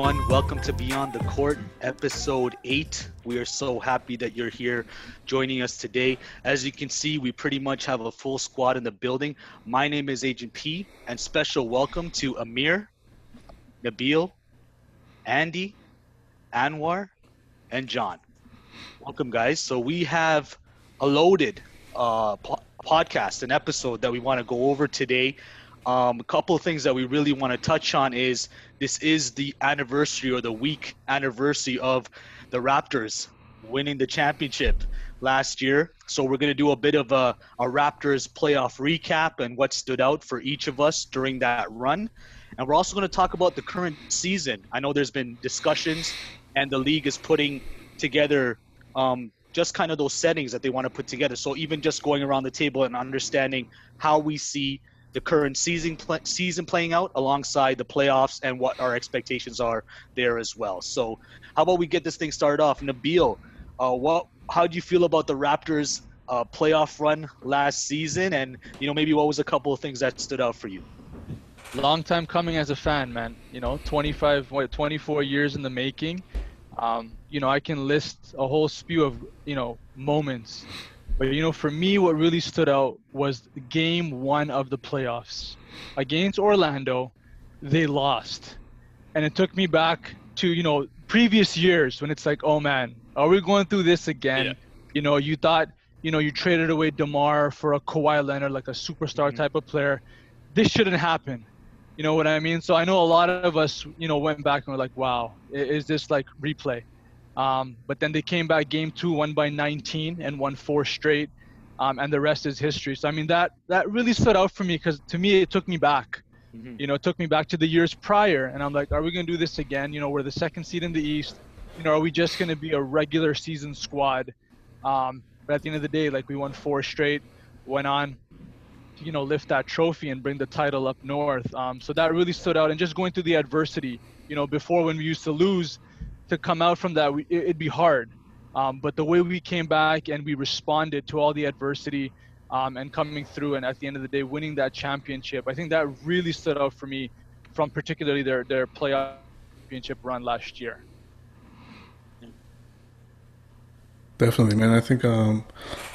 Everyone? Welcome to Beyond the Court, episode 8. We are so happy that you're here joining us today. As you can see, we pretty much have a full squad in the building. My name is Agent P, and special welcome to Amir, Nabil, Andy, Anwar, and John. Welcome, guys. So, we have a loaded uh, po- podcast, an episode that we want to go over today. Um, a couple of things that we really want to touch on is this is the anniversary or the week anniversary of the Raptors winning the championship last year. So we're going to do a bit of a, a Raptors playoff recap and what stood out for each of us during that run. And we're also going to talk about the current season. I know there's been discussions, and the league is putting together um, just kind of those settings that they want to put together. So even just going around the table and understanding how we see the current season season playing out alongside the playoffs and what our expectations are there as well. So how about we get this thing started off? Nabil, uh, what how do you feel about the Raptors uh, playoff run last season, and you know maybe what was a couple of things that stood out for you? Long time coming as a fan, man. You know, 25, what, 24 years in the making. Um, you know, I can list a whole spew of you know moments but you know, for me, what really stood out was game one of the playoffs against Orlando. They lost, and it took me back to you know previous years when it's like, oh man, are we going through this again? Yeah. You know, you thought you know you traded away Demar for a Kawhi Leonard, like a superstar mm-hmm. type of player. This shouldn't happen. You know what I mean? So I know a lot of us, you know, went back and were like, wow, is this like replay? Um, but then they came back game two, won by 19 and won four straight. Um, and the rest is history. So I mean that that really stood out for me because to me it took me back. Mm-hmm. You know, it took me back to the years prior, and I'm like, are we gonna do this again? You know, we're the second seed in the East. You know, are we just gonna be a regular season squad? Um, but at the end of the day, like we won four straight, went on, to, you know, lift that trophy and bring the title up north. Um, so that really stood out, and just going through the adversity. You know, before when we used to lose, to come out from that, we, it, would be hard. Um, but the way we came back and we responded to all the adversity um, and coming through, and at the end of the day, winning that championship, I think that really stood out for me from particularly their their playoff championship run last year. Definitely, man. I think um,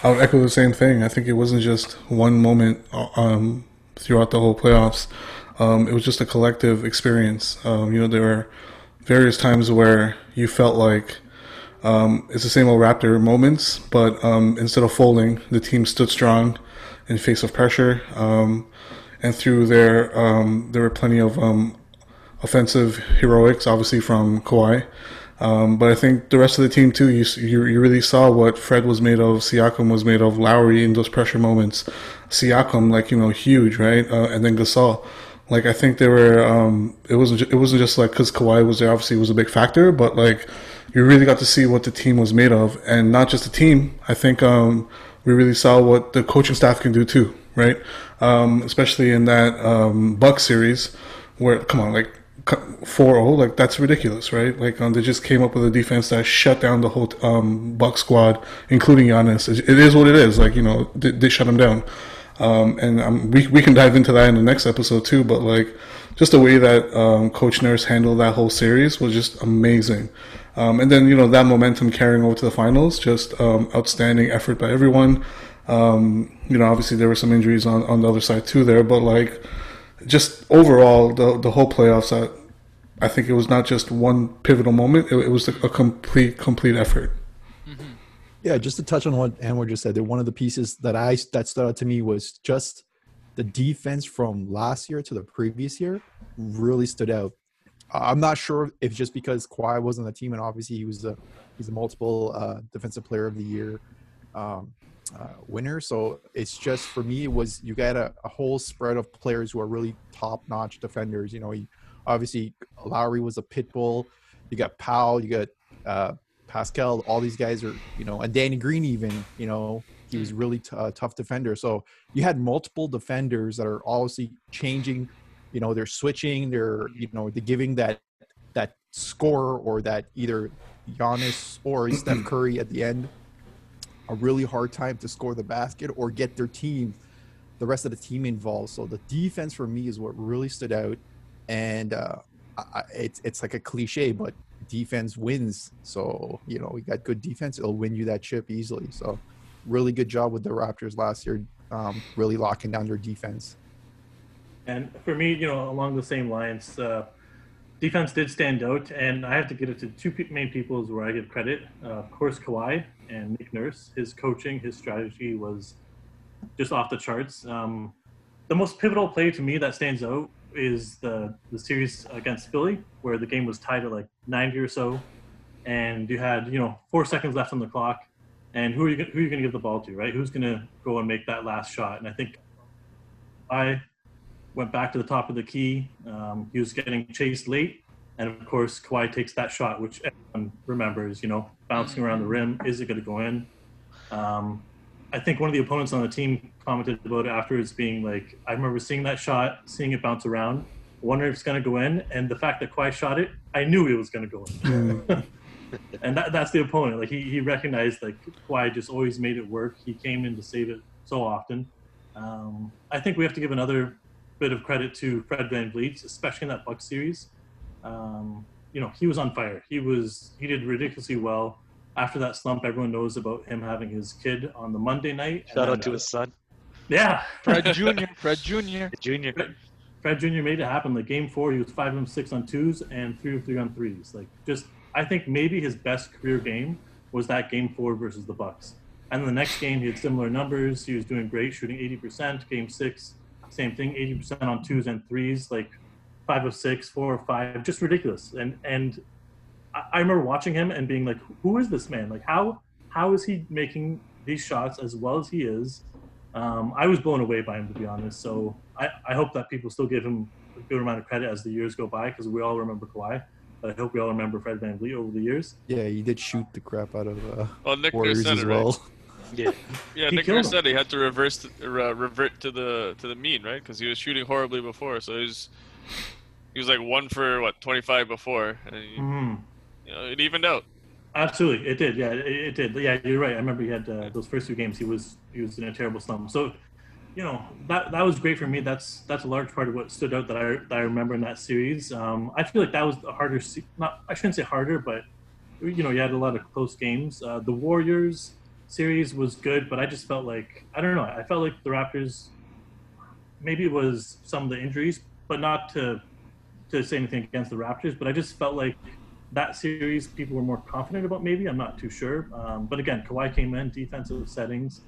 I would echo the same thing. I think it wasn't just one moment um, throughout the whole playoffs. Um, it was just a collective experience. Um, you know, there were various times where you felt like um, it's the same old Raptor moments, but um, instead of folding, the team stood strong in face of pressure. Um, and through there, um, there were plenty of um, offensive heroics, obviously from Kawhi. Um, but I think the rest of the team too. You, you, you really saw what Fred was made of, Siakam was made of, Lowry in those pressure moments. Siakam, like you know, huge, right? Uh, and then Gasol. Like I think there were, um, it wasn't it wasn't just like because Kawhi was there, obviously was a big factor, but like you really got to see what the team was made of, and not just the team. I think um, we really saw what the coaching staff can do too, right? Um, especially in that um, Buck series, where come on, like 4-0, like that's ridiculous, right? Like um, they just came up with a defense that shut down the whole um, Buck squad, including Giannis. It, is what it is. Like you know, they, they shut him down. Um, and we we can dive into that in the next episode too. But like, just the way that um, Coach Nurse handled that whole series was just amazing. Um, and then you know that momentum carrying over to the finals, just um, outstanding effort by everyone. Um, you know, obviously there were some injuries on, on the other side too there, but like, just overall the the whole playoffs. I, I think it was not just one pivotal moment; it, it was a complete complete effort. Yeah, just to touch on what Anwar just said, that one of the pieces that I that stood out to me was just the defense from last year to the previous year really stood out. I'm not sure if just because Kawhi was on the team, and obviously he was a he's a multiple uh, defensive player of the year um, uh, winner. So it's just for me, it was you got a, a whole spread of players who are really top notch defenders. You know, he, obviously Lowry was a pit bull. You got Powell, you got uh, Pascal, all these guys are, you know, and Danny Green even, you know, he was mm. really t- a tough defender. So you had multiple defenders that are obviously changing, you know, they're switching, they're, you know, they're giving that that score or that either Giannis or Steph Curry at the end a really hard time to score the basket or get their team, the rest of the team involved. So the defense for me is what really stood out. And uh, I, it's it's like a cliche, but defense wins. So you know we got good defense; it'll win you that chip easily. So really good job with the Raptors last year, um, really locking down their defense. And for me, you know, along the same lines, uh, defense did stand out, and I have to get it to two main people is where I give credit. Uh, of course, Kawhi and Nick Nurse. His coaching, his strategy was just off the charts. Um, the most pivotal play to me that stands out is the the series against Philly, where the game was tied at like 90 or so, and you had you know four seconds left on the clock, and who are you who are you going to give the ball to, right? Who's going to go and make that last shot? And I think I went back to the top of the key. Um, he was getting chased late, and of course Kawhi takes that shot, which everyone remembers. You know, bouncing around the rim, is it going to go in? Um, I think one of the opponents on the team commented about it afterwards, being like, I remember seeing that shot, seeing it bounce around, wondering if it's going to go in, and the fact that Kawhi shot it, I knew it was going to go in. and that, that's the opponent. Like he, he recognized like Kawhi just always made it work. He came in to save it so often. Um, I think we have to give another bit of credit to Fred Van VanVleet, especially in that Buck series. Um, you know, he was on fire. He was he did ridiculously well after that slump, everyone knows about him having his kid on the Monday night. Shout out to uh, his son. Yeah. Fred Jr. Fred Jr. Jr. Fred, Fred Jr. made it happen. Like game four, he was five of six on twos and three of three on threes. Like just, I think maybe his best career game was that game four versus the Bucks. And the next game, he had similar numbers. He was doing great, shooting 80%. Game six, same thing, 80% on twos and threes. Like five of six, four or five, just ridiculous. And and I remember watching him and being like, "Who is this man? Like, how how is he making these shots as well as he is?" Um, I was blown away by him, to be honest. So I, I hope that people still give him a good amount of credit as the years go by, because we all remember Kawhi. But I hope we all remember Fred Van VanVleet over the years. Yeah, he did shoot the crap out of uh, well, Nick Warriors as well. Right? Yeah, yeah. Nick Nurse said he had to reverse, uh, revert to the to the mean, right? Because he was shooting horribly before. So he was he was like one for what twenty five before, and he, mm-hmm you know, it evened out. Absolutely, it did. Yeah, it, it did. Yeah, you're right. I remember he had uh, those first two games. He was he was in a terrible slump. So, you know, that that was great for me. That's that's a large part of what stood out that I that I remember in that series. Um, I feel like that was a harder. Not I shouldn't say harder, but you know, you had a lot of close games. Uh, the Warriors series was good, but I just felt like I don't know. I felt like the Raptors. Maybe it was some of the injuries, but not to to say anything against the Raptors. But I just felt like that series people were more confident about maybe i'm not too sure. Um, but again Kawhi came in defensive settings.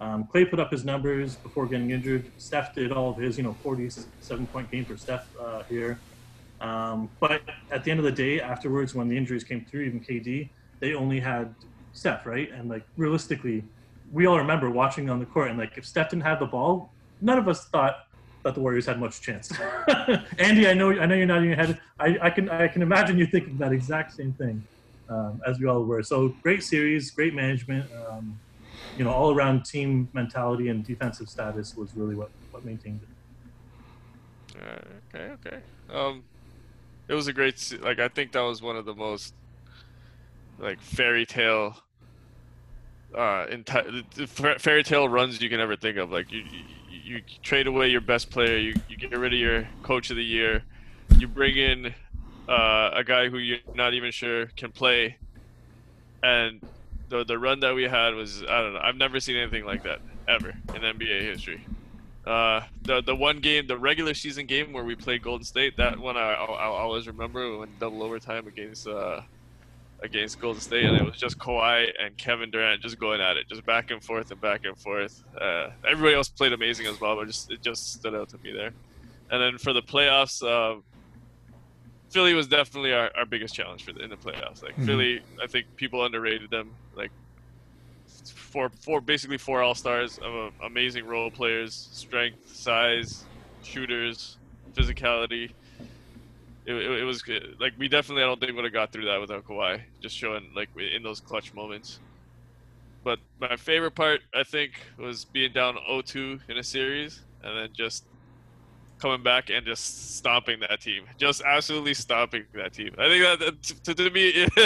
Um, Klay put up his numbers before getting injured. Steph did all of his you know 47 point game for steph uh, here. Um, but at the end of the day afterwards when the injuries came through even kd they only had steph right? And like realistically we all remember watching on the court and like if steph didn't have the ball none of us thought the Warriors had much chance. Andy, I know I know you're not in your head. I, I can I can imagine you thinking that exact same thing, um, as we all were. So great series, great management. Um, you know, all around team mentality and defensive status was really what what maintained it. Uh, okay, okay. Um, it was a great. Like I think that was one of the most like fairy tale uh in fairy tale runs you can ever think of like you, you trade away your best player, you, you get rid of your coach of the year, you bring in uh, a guy who you're not even sure can play, and the the run that we had was I don't know I've never seen anything like that ever in NBA history. Uh, the the one game, the regular season game where we played Golden State, that one I, I'll always remember. We went double overtime against uh, against Golden State, and it was just Kawhi and Kevin Durant just going at it, just back and forth and back and forth. Uh, everybody else played amazing as well, but just it just stood out to me there. And then for the playoffs, uh, Philly was definitely our, our biggest challenge for the, in the playoffs. Like mm-hmm. Philly, I think people underrated them. Like four, four, basically four all stars of uh, amazing role players, strength, size, shooters, physicality it, it, it was like we definitely I don't think would have got through that without Kawhi, just showing like in those clutch moments. But my favorite part I think was being down 0-2 in a series and then just coming back and just stomping that team, just absolutely stomping that team. I think that to, to me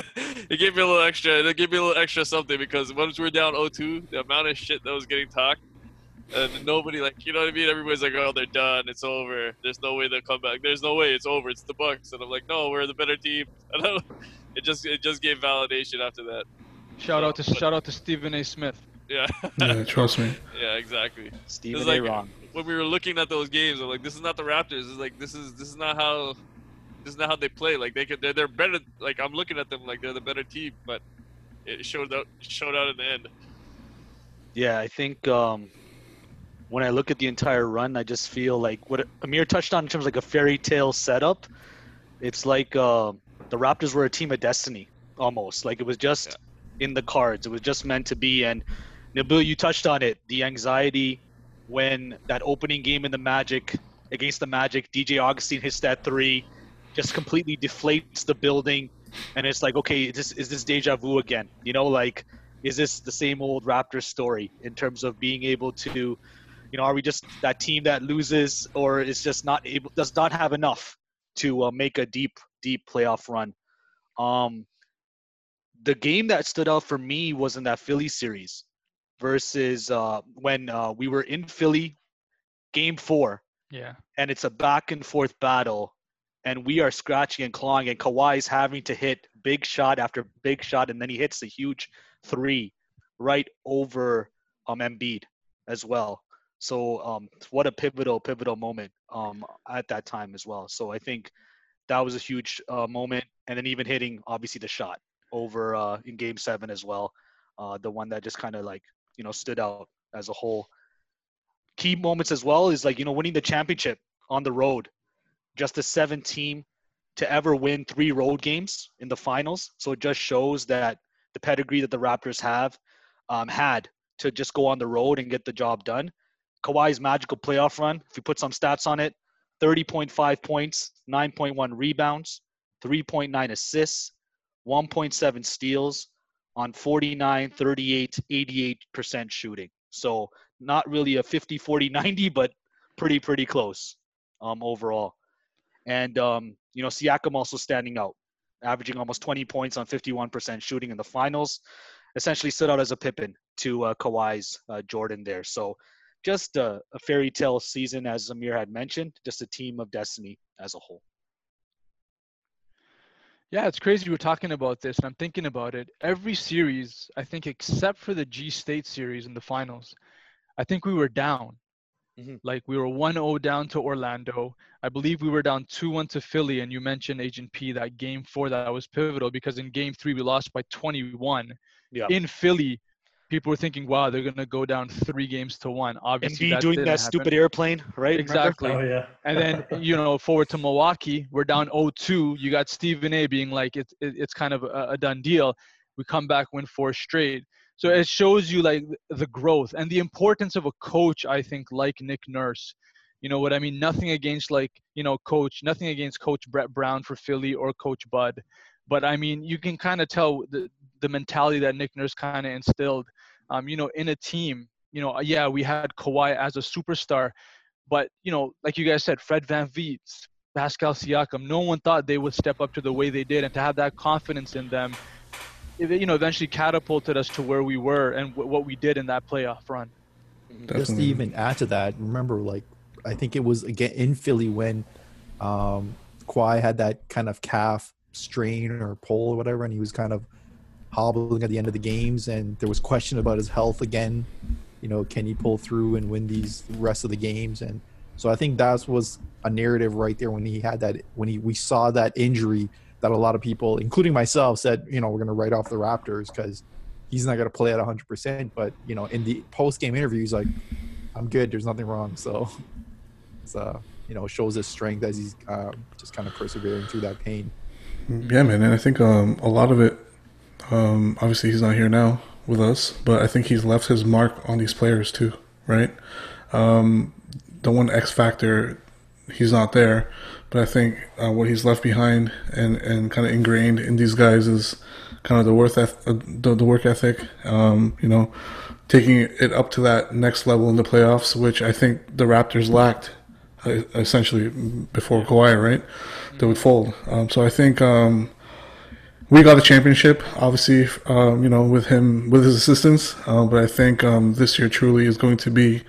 it, gave me a little extra. It gave me a little extra something because once we are down 0-2, the amount of shit that was getting talked and nobody like you know what I mean. Everybody's like, "Oh, they're done. It's over. There's no way they'll come back. There's no way it's over. It's the Bucks." And I'm like, "No, we're the better team." And I, it just it just gave validation after that. Shout out to But- shout out to Stephen A. Smith. Yeah, Yeah, trust me. yeah, exactly. Stephen It's A. Wrong. When we were looking at those games, I'm like, "This is not the Raptors. It's like this is this is not how." This is not how they play. Like they could, they're, they're better. Like I'm looking at them like they're the better team, but it showed out showed out in the end. Yeah, I think um, when I look at the entire run, I just feel like what Amir touched on in terms of like a fairy tale setup. It's like uh, the Raptors were a team of destiny, almost. Like it was just in the cards. It was just meant to be. And Nabil, you touched on it. The anxiety when that opening game in the Magic against the Magic, DJ Augustin hits that three, just completely deflates the building, and it's like, okay, is this is this deja vu again? You know, like is this the same old Raptors story in terms of being able to, you know, are we just that team that loses or is just not able, does not have enough to uh, make a deep, deep playoff run? Um, the game that stood out for me was in that Philly series versus uh, when uh, we were in Philly, game four, Yeah. and it's a back and forth battle, and we are scratching and clawing, and Kawhi's having to hit big shot after big shot, and then he hits a huge three right over um Embiid as well. So um, what a pivotal, pivotal moment um at that time as well. So I think that was a huge uh, moment, and then even hitting obviously the shot over uh, in Game Seven as well, uh, the one that just kind of like you know stood out as a whole. Key moments as well is like you know winning the championship on the road, just the seventh team to ever win three road games in the finals. So it just shows that the pedigree that the Raptors have um, had to just go on the road and get the job done. Kawhi's magical playoff run, if you put some stats on it, 30.5 points, 9.1 rebounds, 3.9 assists, 1.7 steals on 49, 38, 88% shooting. So not really a 50, 40, 90, but pretty, pretty close um, overall. And, um, you know, Siakam also standing out, averaging almost 20 points on 51% shooting in the finals. Essentially stood out as a Pippin to uh, Kawhi's uh, Jordan there. So just a, a fairy tale season, as Amir had mentioned, just a team of destiny as a whole. Yeah, it's crazy we're talking about this, and I'm thinking about it. Every series, I think, except for the G State series in the finals, I think we were down. Mhm. Like we were 1-0 down to Orlando. I believe we were down 2-1 to Philly, and you mentioned Agent P that game four that was pivotal because in game three we lost by 21. Yeah. In Philly, people were thinking, "Wow, they're gonna go down three games to one." Obviously, Embiid that doing that happen. stupid airplane, right? Exactly. Oh yeah. And then you know forward to Milwaukee, we're down 0-2. You got Stephen A. being like it's it, it's kind of a, a done deal. We come back, win four straight. So it shows you like the growth and the importance of a coach. I think like Nick Nurse. You know what I mean? Nothing against like you know coach, nothing against Coach Brett Brown for Philly or Coach Bud, but I mean you can kind of tell the the mentality that Nick Nurse kind of instilled. Um, you know, in a team. You know, yeah, we had Kawhi as a superstar, but you know, like you guys said, Fred VanVleet, Pascal Siakam, no one thought they would step up to the way they did, and to have that confidence in them, it, you know, eventually catapulted us to where we were and w- what we did in that playoff run. just to even add to that, remember, like I think it was again in Philly when um, Kawhi had that kind of calf strain or pull or whatever, and he was kind of hobbling at the end of the games, and there was question about his health again. You know, can he pull through and win these rest of the games? And so I think that was a narrative right there when he had that when he we saw that injury that a lot of people, including myself, said, you know, we're going to write off the Raptors because he's not going to play at 100%. But, you know, in the post game interview, he's like, I'm good. There's nothing wrong. So it's, uh, you know, shows his strength as he's um, just kind of persevering through that pain. Yeah, man, and I think um, a lot of it. Um, obviously, he's not here now with us, but I think he's left his mark on these players too, right? Um, the one X factor, he's not there, but I think uh, what he's left behind and, and kind of ingrained in these guys is kind of the worth eth- uh, the, the work ethic. Um, you know, taking it up to that next level in the playoffs, which I think the Raptors lacked uh, essentially before Kawhi, right? They would fold. Um, so I think um, we got a championship, obviously, um, you know, with him with his assistance. Uh, but I think um, this year truly is going to be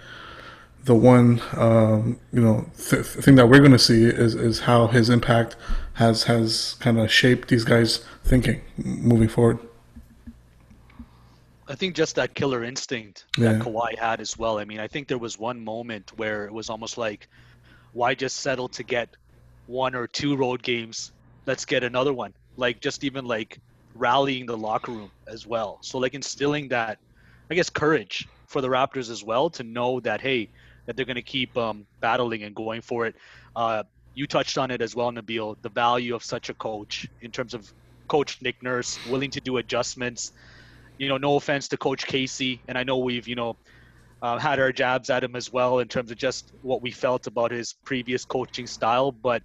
the one um, you know th- thing that we're going to see is is how his impact has has kind of shaped these guys' thinking moving forward. I think just that killer instinct Yeah. that Kawhi had as well. I mean, I think there was one moment where it was almost like, why just settle to get one or two road games? Let's get another one. Like just even like rallying the locker room as well. So like instilling that, I guess, courage for the Raptors as well to know that hey, that they're going to keep um, battling and going for it. Uh, you touched on it as well, Nabil. The value of such a coach in terms of Coach Nick Nurse willing to do adjustments you know, no offense to Coach Casey, and I know we've, you know, uh, had our jabs at him as well in terms of just what we felt about his previous coaching style, but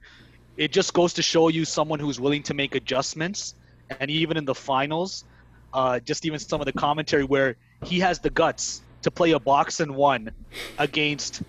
it just goes to show you someone who's willing to make adjustments. And even in the finals, uh, just even some of the commentary where he has the guts to play a box and one against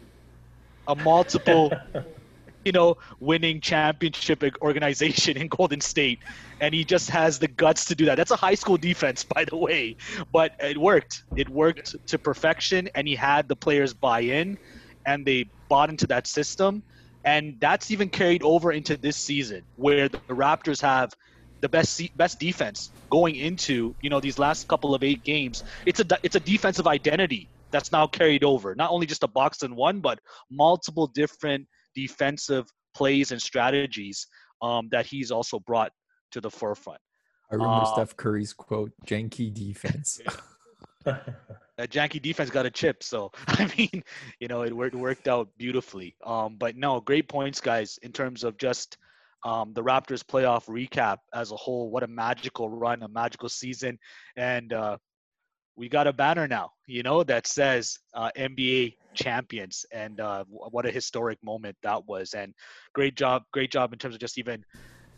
a multiple you know, winning championship organization in Golden State, and he just has the guts to do that. That's a high school defense, by the way, but it worked. It worked to perfection, and he had the players buy in, and they bought into that system, and that's even carried over into this season, where the Raptors have the best best defense going into you know these last couple of eight games. It's a it's a defensive identity that's now carried over, not only just a box and one, but multiple different defensive plays and strategies um, that he's also brought to the forefront. I remember Uh, Steph Curry's quote, "Janky defense." That janky defense got a chip, so I mean, you know, it worked worked out beautifully. Um, but no, great points, guys, in terms of just um, the Raptors playoff recap as a whole. What a magical run, a magical season, and uh, we got a banner now, you know, that says uh, NBA champions, and uh, wh- what a historic moment that was. And great job, great job in terms of just even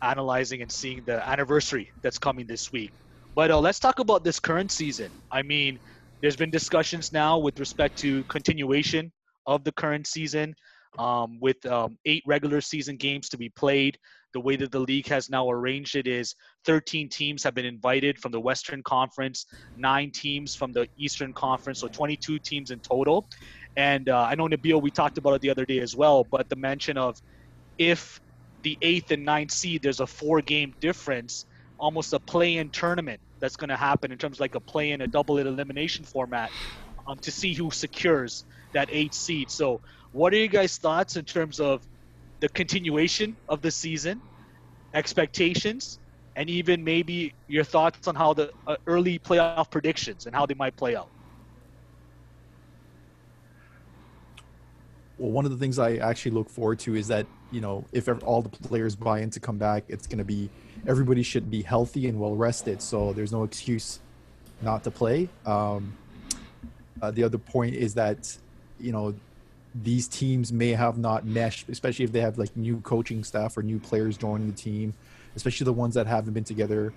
analyzing and seeing the anniversary that's coming this week. But uh, let's talk about this current season. I mean, there's been discussions now with respect to continuation of the current season, um, with um, eight regular season games to be played. The way that the league has now arranged it is 13 teams have been invited from the Western Conference, nine teams from the Eastern Conference, so 22 teams in total. And uh, I know Nabil, we talked about it the other day as well, but the mention of if the eighth and ninth seed, there's a four-game difference, almost a play-in tournament that's going to happen in terms of like a play-in, a double elimination format, um, to see who secures that eighth seed. So, what are you guys' thoughts in terms of the continuation of the season, expectations, and even maybe your thoughts on how the uh, early playoff predictions and how they might play out? Well, one of the things I actually look forward to is that you know if all the players buy in to come back, it's going to be everybody should be healthy and well rested, so there's no excuse not to play. Um, uh, the other point is that you know these teams may have not meshed, especially if they have like new coaching staff or new players joining the team, especially the ones that haven't been together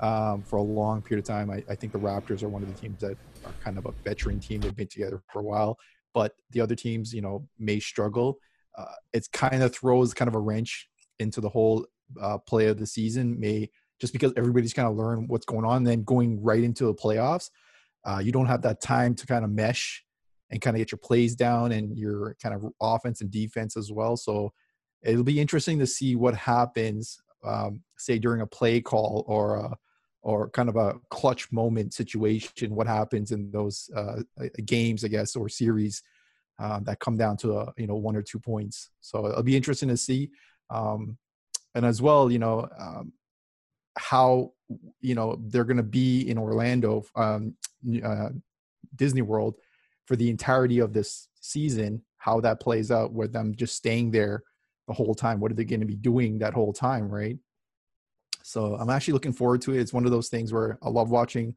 um, for a long period of time. I, I think the Raptors are one of the teams that are kind of a veteran team. They've been together for a while, but the other teams, you know, may struggle. Uh, it's kind of throws kind of a wrench into the whole uh, play of the season. May just because everybody's kind of learn what's going on, then going right into the playoffs, uh, you don't have that time to kind of mesh and kind of get your plays down and your kind of offense and defense as well. So it'll be interesting to see what happens, um, say during a play call or a, or kind of a clutch moment situation. What happens in those uh, games, I guess, or series um, that come down to a, you know one or two points. So it'll be interesting to see, um, and as well, you know. Um, how you know they're going to be in Orlando, um, uh, Disney World, for the entirety of this season, how that plays out with them just staying there the whole time. What are they going to be doing that whole time, right? So I'm actually looking forward to it. It's one of those things where I love watching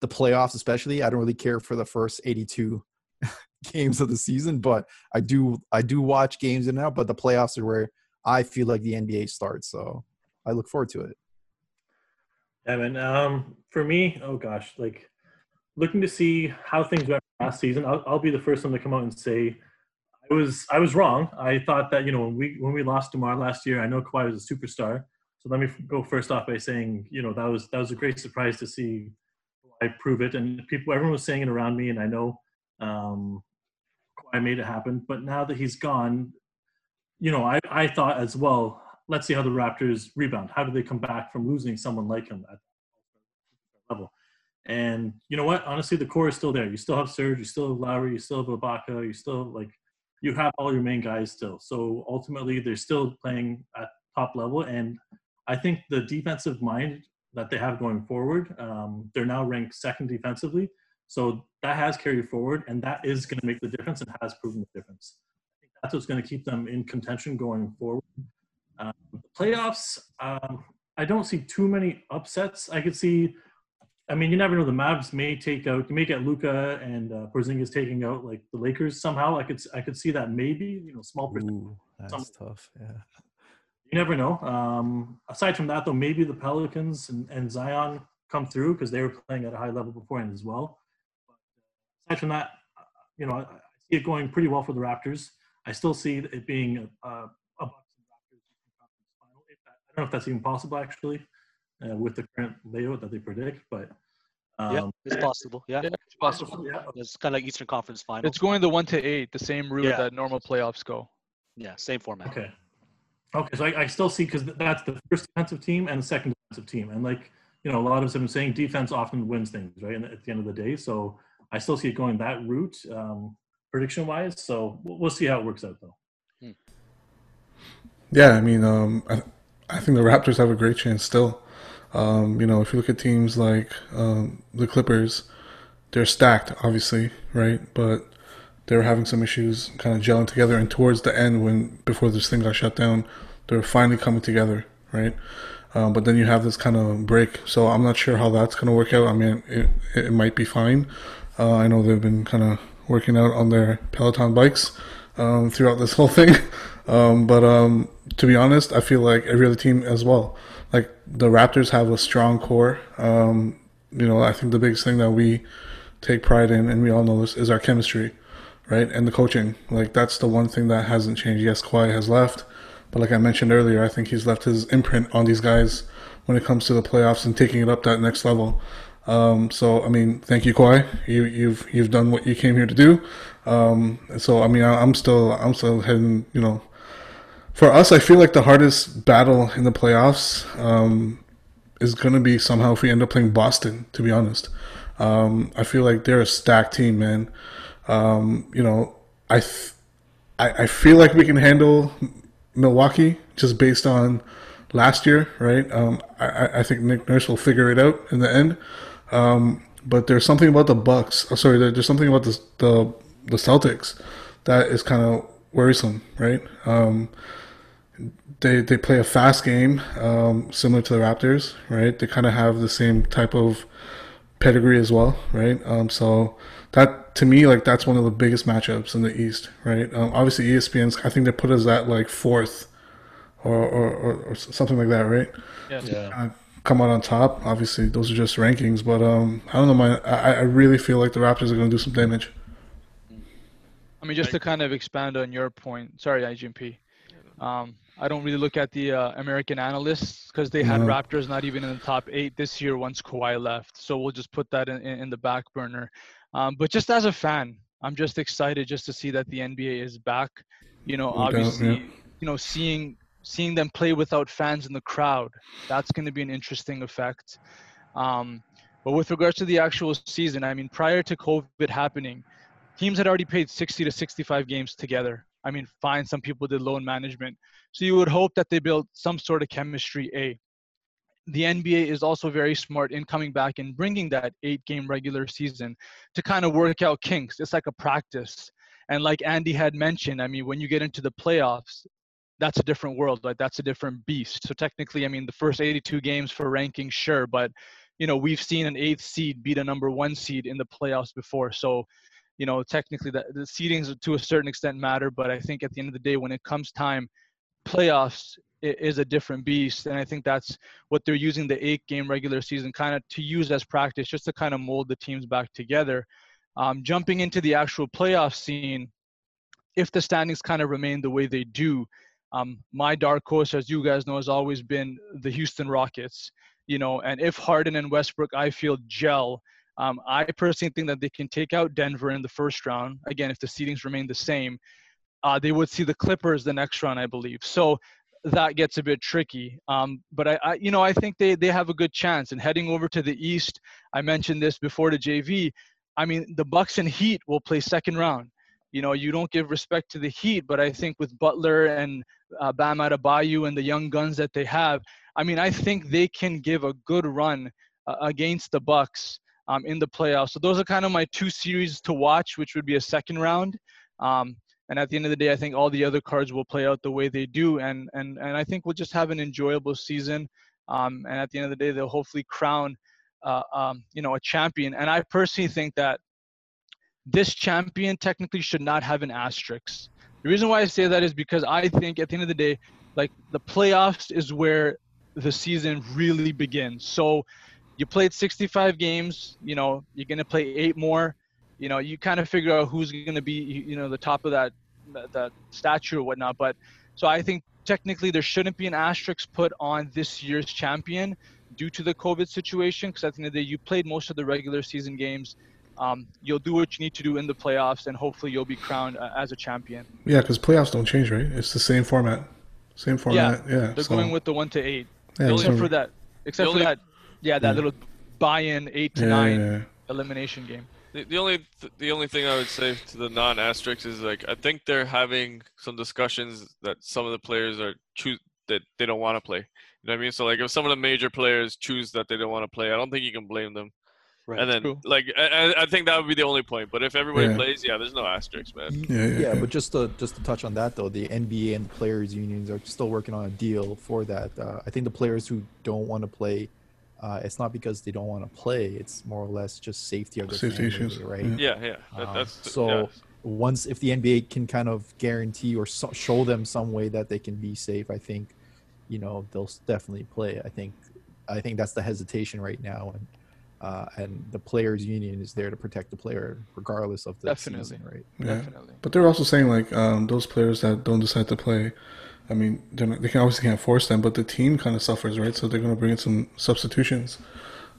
the playoffs, especially. I don't really care for the first 82 games of the season, but I do I do watch games in and out. But the playoffs are where I feel like the NBA starts. So I look forward to it. Man. Um, for me, oh gosh, like looking to see how things went last season. I'll, I'll be the first one to come out and say I was I was wrong. I thought that you know when we when we lost Demar last year, I know Kawhi was a superstar. So let me go first off by saying you know that was that was a great surprise to see Kawhi prove it, and people everyone was saying it around me, and I know um, Kawhi I made it happen. But now that he's gone, you know, I, I thought as well, let's see how the Raptors rebound. How do they come back from losing someone like him at level? And you know what? Honestly, the core is still there. You still have Serge, you still have Lowry, you still have Ibaka, you still like you have all your main guys still. So ultimately, they're still playing at top level. And I think the defensive mind that they have going forward, um, they're now ranked second defensively. So that has carried forward, and that is going to make the difference and has proven the difference. That's what's going to keep them in contention going forward. Um, playoffs, um, I don't see too many upsets. I could see I mean, you never know. The Mavs may take out, you may get Luka and uh, Porzingis taking out like the Lakers somehow. I could, I could see that maybe. You know, small percentage. Ooh, that's tough. Yeah. You never know. Um, aside from that, though, maybe the Pelicans and, and Zion come through because they were playing at a high level beforehand as well. But aside from that, you know, I, I, see it going pretty well for the Raptors. I still see it being a, a, a Bucks and Raptors final. If that, I don't know if that's even possible actually uh, with the current layout that they predict. But um, yeah, it's possible. Yeah, Yeah, it's possible. Yeah. it's kind of like Eastern Conference Final. It's going the one to eight, the same route Yeah. that normal playoffs go. yeah, same format. Okay. Okay, so I, I still see because that's the first defensive team and the second defensive team, and like you know, a lot of us have been saying defense often wins things, right? And at the end of the day, so I still see it going that route, um, prediction wise. So we'll, we'll see how it works out, though. Yeah, I mean, um, I, I think the Raptors have a great chance still. Um, you know, if you look at teams like um, the Clippers, they're stacked, obviously, right? But they were having some issues kind of gelling together. And towards the end, when before this thing got shut down, they were finally coming together, right? Um, but then you have this kind of break. So I'm not sure how that's going to work out. I mean, it, it might be fine. Uh, I know they've been kind of working out on their Peloton bikes um, throughout this whole thing. Um, but um, to be honest, I feel like every other team as well. Like the Raptors have a strong core. Um, you know, I think the biggest thing that we take pride in, and we all know this, is our chemistry, right? And the coaching. Like that's the one thing that hasn't changed. Yes, Kawhi has left, but like I mentioned earlier, I think he's left his imprint on these guys when it comes to the playoffs and taking it up that next level. Um, so I mean, thank you, Kawhi. You, you've you've done what you came here to do. Um, so I mean, I, I'm still I'm still heading. You know, for us, I feel like the hardest battle in the playoffs um, is going to be somehow if we end up playing Boston. To be honest, um, I feel like they're a stacked team, man. Um, you know, I, th- I I feel like we can handle Milwaukee just based on last year, right? Um, I- I think Nick Nurse will figure it out in the end. Um, but there's something about the Bucks. Oh, sorry, there's something about the the, the Celtics that is kind of worrisome, right? Um, they they play a fast game, um, similar to the Raptors, right? They kind of have the same type of pedigree as well, right? Um, so that to me, like that's one of the biggest matchups in the East, right? Um, obviously, ESPN's I think they put us at like fourth or or, or, or something like that, right? Yes. Yeah. Kind of come out on top. Obviously, those are just rankings, but um, I don't know, My I, I really feel like the Raptors are going to do some damage. I mean, just to kind of expand on your point. Sorry, IGMP. Um, I don't really look at the uh, American analysts because they had No. Raptors not even in the top eight this year once Kawhi left. So we'll just put that in, in, in the back burner. Um, but just as a fan, I'm just excited just to see that the NBA is back. You know, No doubt, obviously, yeah. you know, seeing seeing them play without fans in the crowd, that's going to be an interesting effect. Um, but with regards to the actual season, I mean, prior to COVID happening, teams had already played 60 to 65 games together. I mean, fine, some people did load management. So you would hope that they built some sort of chemistry, A. The NBA is also very smart in coming back and bringing that eight game regular season to kind of work out kinks. It's like a practice. And like Andy had mentioned, I mean, when you get into the playoffs, that's a different world, right? That's a different beast. So technically, I mean, the first 82 games for ranking, sure, but you know, we've seen an eighth seed beat a number one seed in the playoffs before. So, you know, technically, that the seedings to a certain extent matter, but I think at the end of the day, when it comes time, playoffs is a different beast, and I think that's what they're using the eight game regular season kind of to use as practice, just to kind of mold the teams back together. Um, jumping into the actual playoff scene, if the standings kind of remain the way they do, um, my dark horse, as you guys know, has always been the Houston Rockets. You know, and if Harden and Westbrook, I feel gel, Um, I personally think that they can take out Denver in the first round. Again, if the seedings remain the same, uh, they would see the Clippers the next round, I believe. So that gets a bit tricky. Um, but I, I, you know, I think they they have a good chance. And heading over to the East, I mentioned this before to JV. I mean, the Bucks and Heat will play second round. You know, you don't give respect to the Heat, but I think with Butler and uh, Bam Adebayo and the young guns that they have, I mean, I think they can give a good run uh, against the Bucks um, in the playoffs. So those are kind of my two series to watch, which would be a second round. Um, and at the end of the day, I think all the other cards will play out the way they do, and and and I think we'll just have an enjoyable season. Um, and at the end of the day, they'll hopefully crown, uh, um, you know, a champion. And I personally think that this champion technically should not have an asterisk. The reason why I say that is because I think at the end of the day, like the playoffs is where the season really begins. So you played 65 games, you know, you're going to play eight more you know, you kind of figure out who's going to be, you know, the top of that, that, that statue or whatnot. But so I think technically there shouldn't be an asterisk put on this year's champion due to the COVID situation. Because at the end of the day, you played most of the regular season games. Um, you'll do what you need to do in the playoffs, and hopefully you'll be crowned uh, as a champion. Yeah, because playoffs don't change, right? It's the same format. Same format. Yeah, yeah they're so, going with the one to eight. Yeah, except so- for that, except for that, yeah, that Yeah. little buy-in eight to yeah, nine yeah, yeah. elimination game. The, the only th- the only thing I would say to the non asterisks is like I think they're having some discussions that some of the players are choose that they don't want to play. You know what I mean? So like if some of the major players choose that they don't want to play, I don't think you can blame them. Right. and then True. like I, I- I think that would be the only point. But if everybody Yeah. plays, yeah, there's no asterisks, man. Yeah, yeah, yeah, yeah. but just to just to touch on that though, the NBA and the players unions are still working on a deal for that. Uh, I think the players who don't want to play, uh, it's not because they don't want to play. It's more or less just safety of their Safety family, issues, right? yeah. Yeah, yeah. That, Um, that's so yeah. once if the NBA can kind of guarantee or so, show them some way that they can be safe, I think, you know, they'll definitely play. I think, I think that's the hesitation right now, and uh, and the players' union is there to protect the player regardless of the Definitely. season, right? Yeah. Definitely. But they're also saying like um, those players that don't decide to play. I mean, they're not, they can obviously can't force them, but the team kind of suffers, right? So they're going to bring in some substitutions,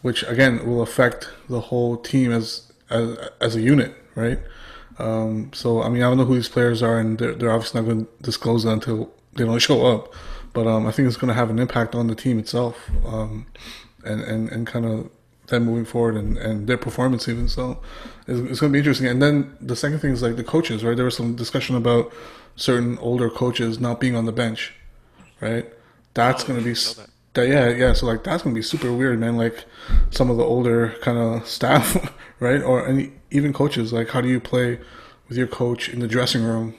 which again will affect the whole team as as, as a unit, right? Um, so I mean, I don't know who these players are, and they're, they're obviously not going to disclose that until they don't show up. But um, I think it's going to have an impact on the team itself, um, and and and kind of them moving forward and, and their performance even. So it's, it's going to be interesting. And then the second thing is like the coaches, right? There was some discussion about certain older coaches not being on the bench, right? That's Oh, going to be s- that. Yeah, yeah. So like that's going to be super weird, man. Like some of the older kind of staff, right? Or any, even coaches. Like how do you play with your coach in the dressing room,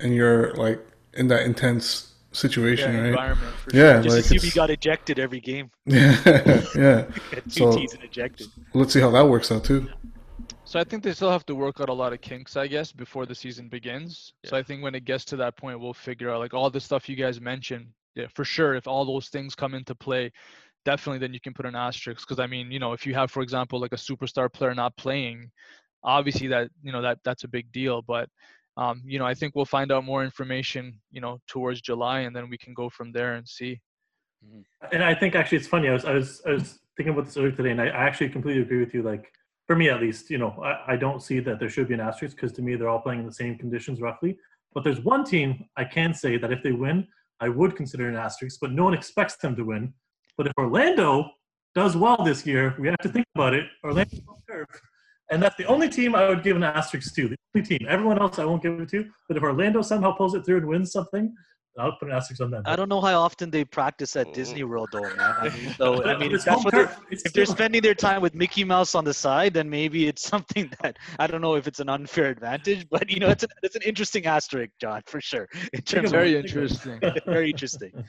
and you're like in that intense situation, Yeah, right? environment for Yeah, Just like to see he got ejected every game. Yeah, yeah. Two So- T's and ejected. Let's see how that works out too. So I think they still have to work out a lot of kinks, I guess, before the season begins. So I think when it gets to that point, we'll figure out like all the stuff you guys mentioned. Yeah, for sure. If all those things come into play, definitely then you can put an asterisk. Because I mean, you know, if you have, for example, like a superstar player not playing, obviously that you know that that's a big deal. But um, you know, I think we'll find out more information, you know, towards July, and then we can go from there and see. And I think actually it's funny. I was I was I was thinking about this earlier today, and I, I actually completely agree with you. Like for me at least, you know, I, I don't see that there should be an asterisk because to me they're all playing in the same conditions roughly. But there's one team I can say that if they win, I would consider an asterisk, but no one expects them to win. But if Orlando does well this year, we have to think about it. Orlando on curve. And that's the only team I would give an asterisk to. The only team. Everyone else I won't give it to. But if Orlando somehow pulls it through and wins something, I'll put an asterisk on them. I don't know how often they practice at Disney World, though, man. I mean, so I mean, if that's what they're, if they're spending their time with Mickey Mouse on the side, then maybe it's something that I don't know if it's an unfair advantage, but you know, it's an it's an interesting asterisk, John, for sure. In terms about of Very it. interesting. very interesting.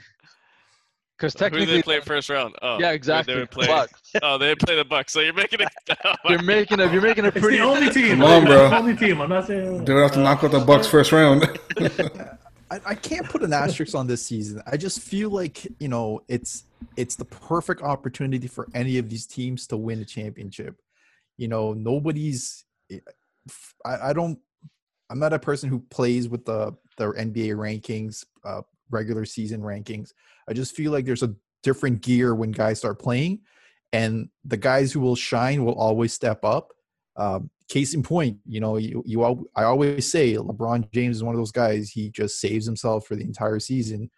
Because Who did technically, they play first round? Oh, yeah, exactly. They would play. Bucks. Oh, they play the Bucks. So you're making it. Oh You're making a you're making a It's pretty the only team. Come on, bro. It's the only team. I'm not saying. They would have to knock out the Bucks first round. I, I can't put an asterisk on this season. I just feel like you know it's it's the perfect opportunity for any of these teams to win a championship. You know, nobody's. I, I don't. I'm not a person who plays with the the NBA rankings, uh, regular season rankings. I just feel like there's a different gear when guys start playing, and the guys who will shine will always step up. Um, case in point, you know, you, you I always say LeBron James is one of those guys. He just saves himself for the entire season,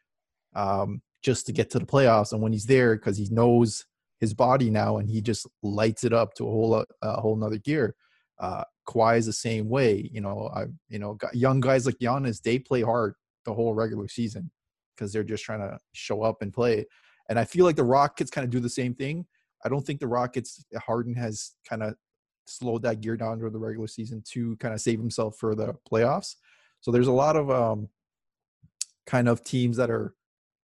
um, just to get to the playoffs. And when he's there, because he knows his body now, and he just lights it up to a whole a whole nother gear. Uh, Kawhi is the same way. You know, I you know young guys like Giannis, they play hard the whole regular season because they're just trying to show up and play. And I feel like the Rockets kind of do the same thing. I don't think the Rockets Harden has kind of slowed that gear down during the regular season to kind of save himself for the playoffs. So there's a lot of um, kind of teams that are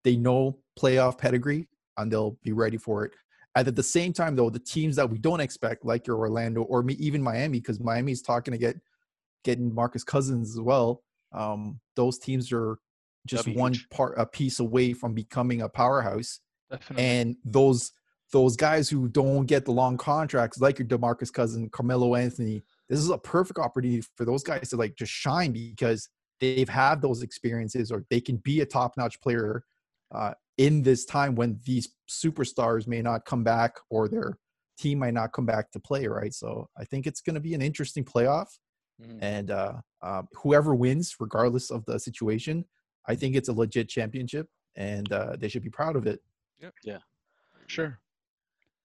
they know playoff pedigree and they'll be ready for it. And at the same time, though, the teams that we don't expect, like your Orlando or me, even Miami, because Miami's talking to get getting Marcus Cousins as well. Um, those teams are just one part, a piece away from becoming a powerhouse. Definitely. And those those guys who don't get the long contracts, like your Demarcus Cousin, Carmelo Anthony, this is a perfect opportunity for those guys to like just shine because they've had those experiences or they can be a top-notch player uh, in this time when these superstars may not come back or their team might not come back to play right so i think it's going to be an interesting playoff mm. and uh, uh, whoever wins regardless of the situation i think it's a legit championship and uh, they should be proud of it Yeah. yeah sure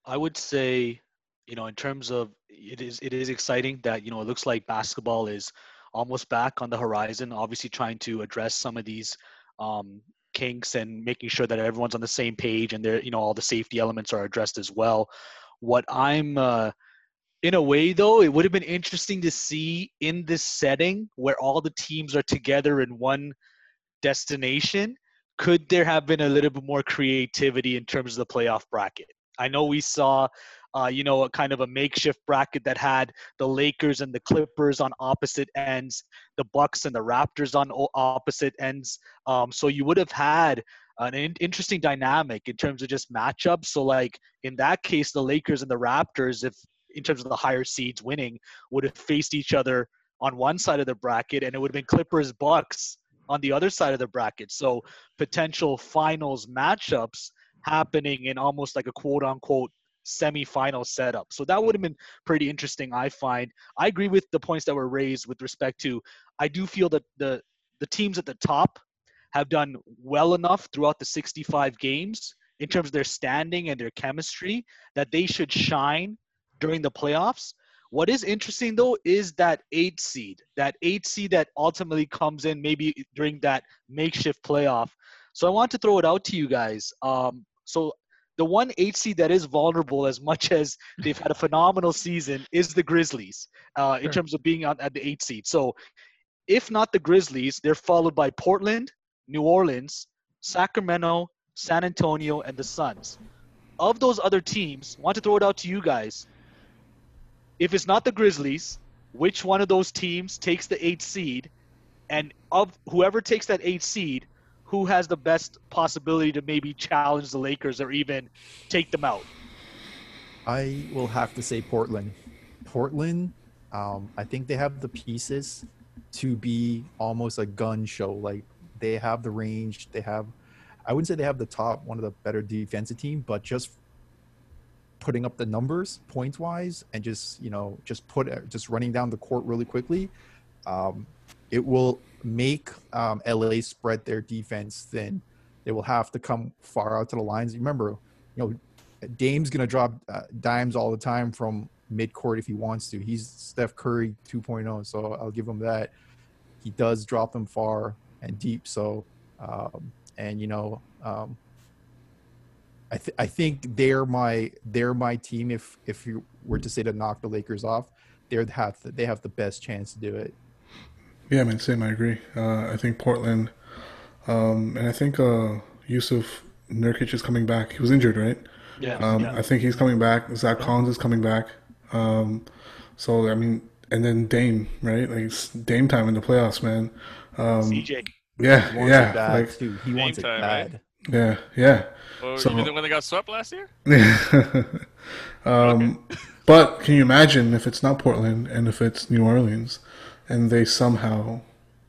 I would say, you know, in terms of it is it is exciting that you know it looks like basketball is almost back on the horizon. Obviously, trying to address some of these um, kinks and making sure that everyone's on the same page and there, you know, all the safety elements are addressed as well. What I'm uh, in a way though it would have been interesting to see in this setting where all the teams are together in one destination could there have been a little bit more creativity in terms of the playoff bracket I know we saw, uh, you know, a kind of a makeshift bracket that had the Lakers and the Clippers on opposite ends, the Bucks and the Raptors on opposite ends. Um, so you would have had an in- interesting dynamic in terms of just matchups. So like in that case, the Lakers and the Raptors, if in terms of the higher seeds winning, would have faced each other on one side of the bracket, and it would have been Clippers Bucks on the other side of the bracket. So potential finals matchups happening in almost like a quote unquote semi-final setup. So that would have been pretty interesting, I find. I agree with the points that were raised with respect to I do feel that the the teams at the top have done well enough throughout the 65 games in terms of their standing and their chemistry that they should shine during the playoffs. What is interesting though is that eight seed, that eight seed that ultimately comes in maybe during that makeshift playoff. So I want to throw it out to you guys. Um, so the one eight seed that is vulnerable as much as they've had a phenomenal season is the Grizzlies uh, in terms of being on, at the eight seed. So if not the Grizzlies, they're followed by Portland, New Orleans, Sacramento, San Antonio, and the Suns. Of those other teams, I want to throw it out to you guys. If it's not the Grizzlies, which one of those teams takes the eight seed? And of whoever takes that eight seed, who has the best possibility to maybe challenge the Lakers or even take them out? I will have to say Portland. Portland, um, I think they have the pieces to be almost a gun show. Like they have the range, they have. I wouldn't say they have the top, one of the better defensive team, but just putting up the numbers points wise and just you know just put just running down the court really quickly. Um, it will make um, LA spread their defense thin. They will have to come far out to the lines. Remember, you know, Dame's going to drop uh, dimes all the time from midcourt if he wants to. He's Steph Curry 2.0, so I'll give him that. He does drop them far and deep. So, um, and you know, um, I, th- I think they're my they're my team. If if you were to say to knock the Lakers off, they're have the, they have the best chance to do it. Yeah, man, same. I agree. Uh, I think Portland, um, and I think uh, Jusuf Nurkic is coming back. He was injured, right? Yeah, um, yeah. I think he's coming back. Zach Collins is coming back. Um, so I mean, and then Dame, right? Like it's Dame time in the playoffs, man. Um, CJ. Yeah, yeah. Like, too. He wants it bad. Right? Yeah, yeah. Well, so, even when they got swept last year. Yeah. um, okay. but can you imagine if it's not Portland and if it's New Orleans? and they somehow,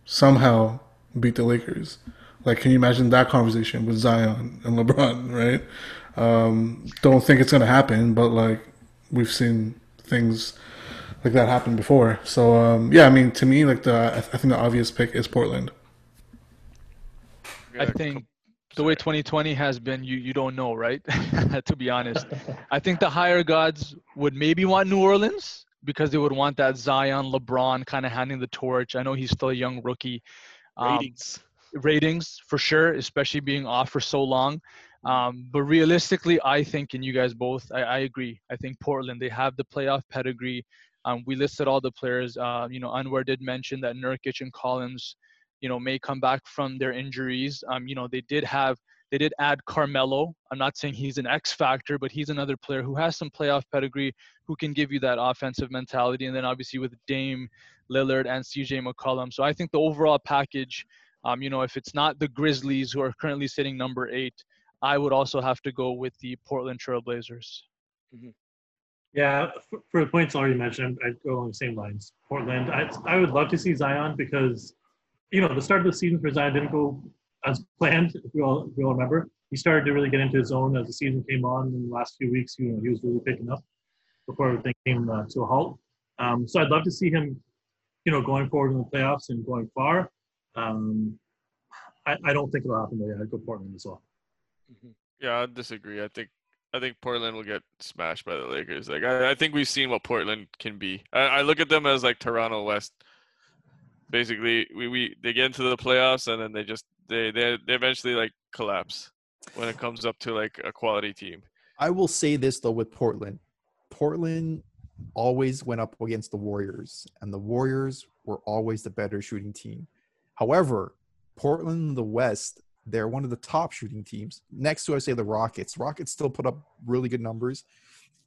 somehow beat the Lakers. Like, can you imagine that conversation with Zion and LeBron, right? Um, don't think it's gonna happen, but like we've seen things like that happen before. So um, yeah, I mean, to me, like the I think the obvious pick is Portland. I think the way 2020 has been, you you don't know, right? to be honest, I think the higher gods would maybe want New Orleans because they would want that Zion, LeBron kind of handing the torch. I know he's still a young rookie. Um, ratings, ratings for sure, especially being off for so long. Um, but realistically, I think, and you guys both, I, I, agree. I think Portland, they have the playoff pedigree. Um, we listed all the players. Uh, you know, Anwar did mention that Nurkic and Collins, you know, may come back from their injuries. Um, you know, they did have, they did add Carmelo. I'm not saying he's an X factor, but he's another player who has some playoff pedigree, who can give you that offensive mentality. And then obviously with Dame, Lillard, and CJ McCollum. So I think the overall package, um, you know, if it's not the Grizzlies who are currently sitting number eight, I would also have to go with the Portland Trailblazers. Mm-hmm. Yeah, for, for, the points already mentioned, I'd go along the same lines. Portland, I, I would love to see Zion because, you know, the start of the season for Zion didn't go as planned, if you all, if we all remember. He started to really get into his own as the season came on in the last few weeks. You know, he was really picking up before everything came uh, to a halt. Um, so I'd love to see him, you know, going forward in the playoffs and going far. Um, I, I don't think it'll happen, but yeah, I'd go Portland as well. Mm-hmm. Yeah, I disagree. I think I think Portland will get smashed by the Lakers. Like I, I think we've seen what Portland can be. I, I look at them as like Toronto West. Basically, we, we they get into the playoffs and then they just they they they eventually like collapse when it comes up to like a quality team. I will say this though with Portland. Portland always went up against the Warriors, and the Warriors were always the better shooting team. However, Portland the West they're one of the top shooting teams. Next to I say the Rockets. Rockets still put up really good numbers,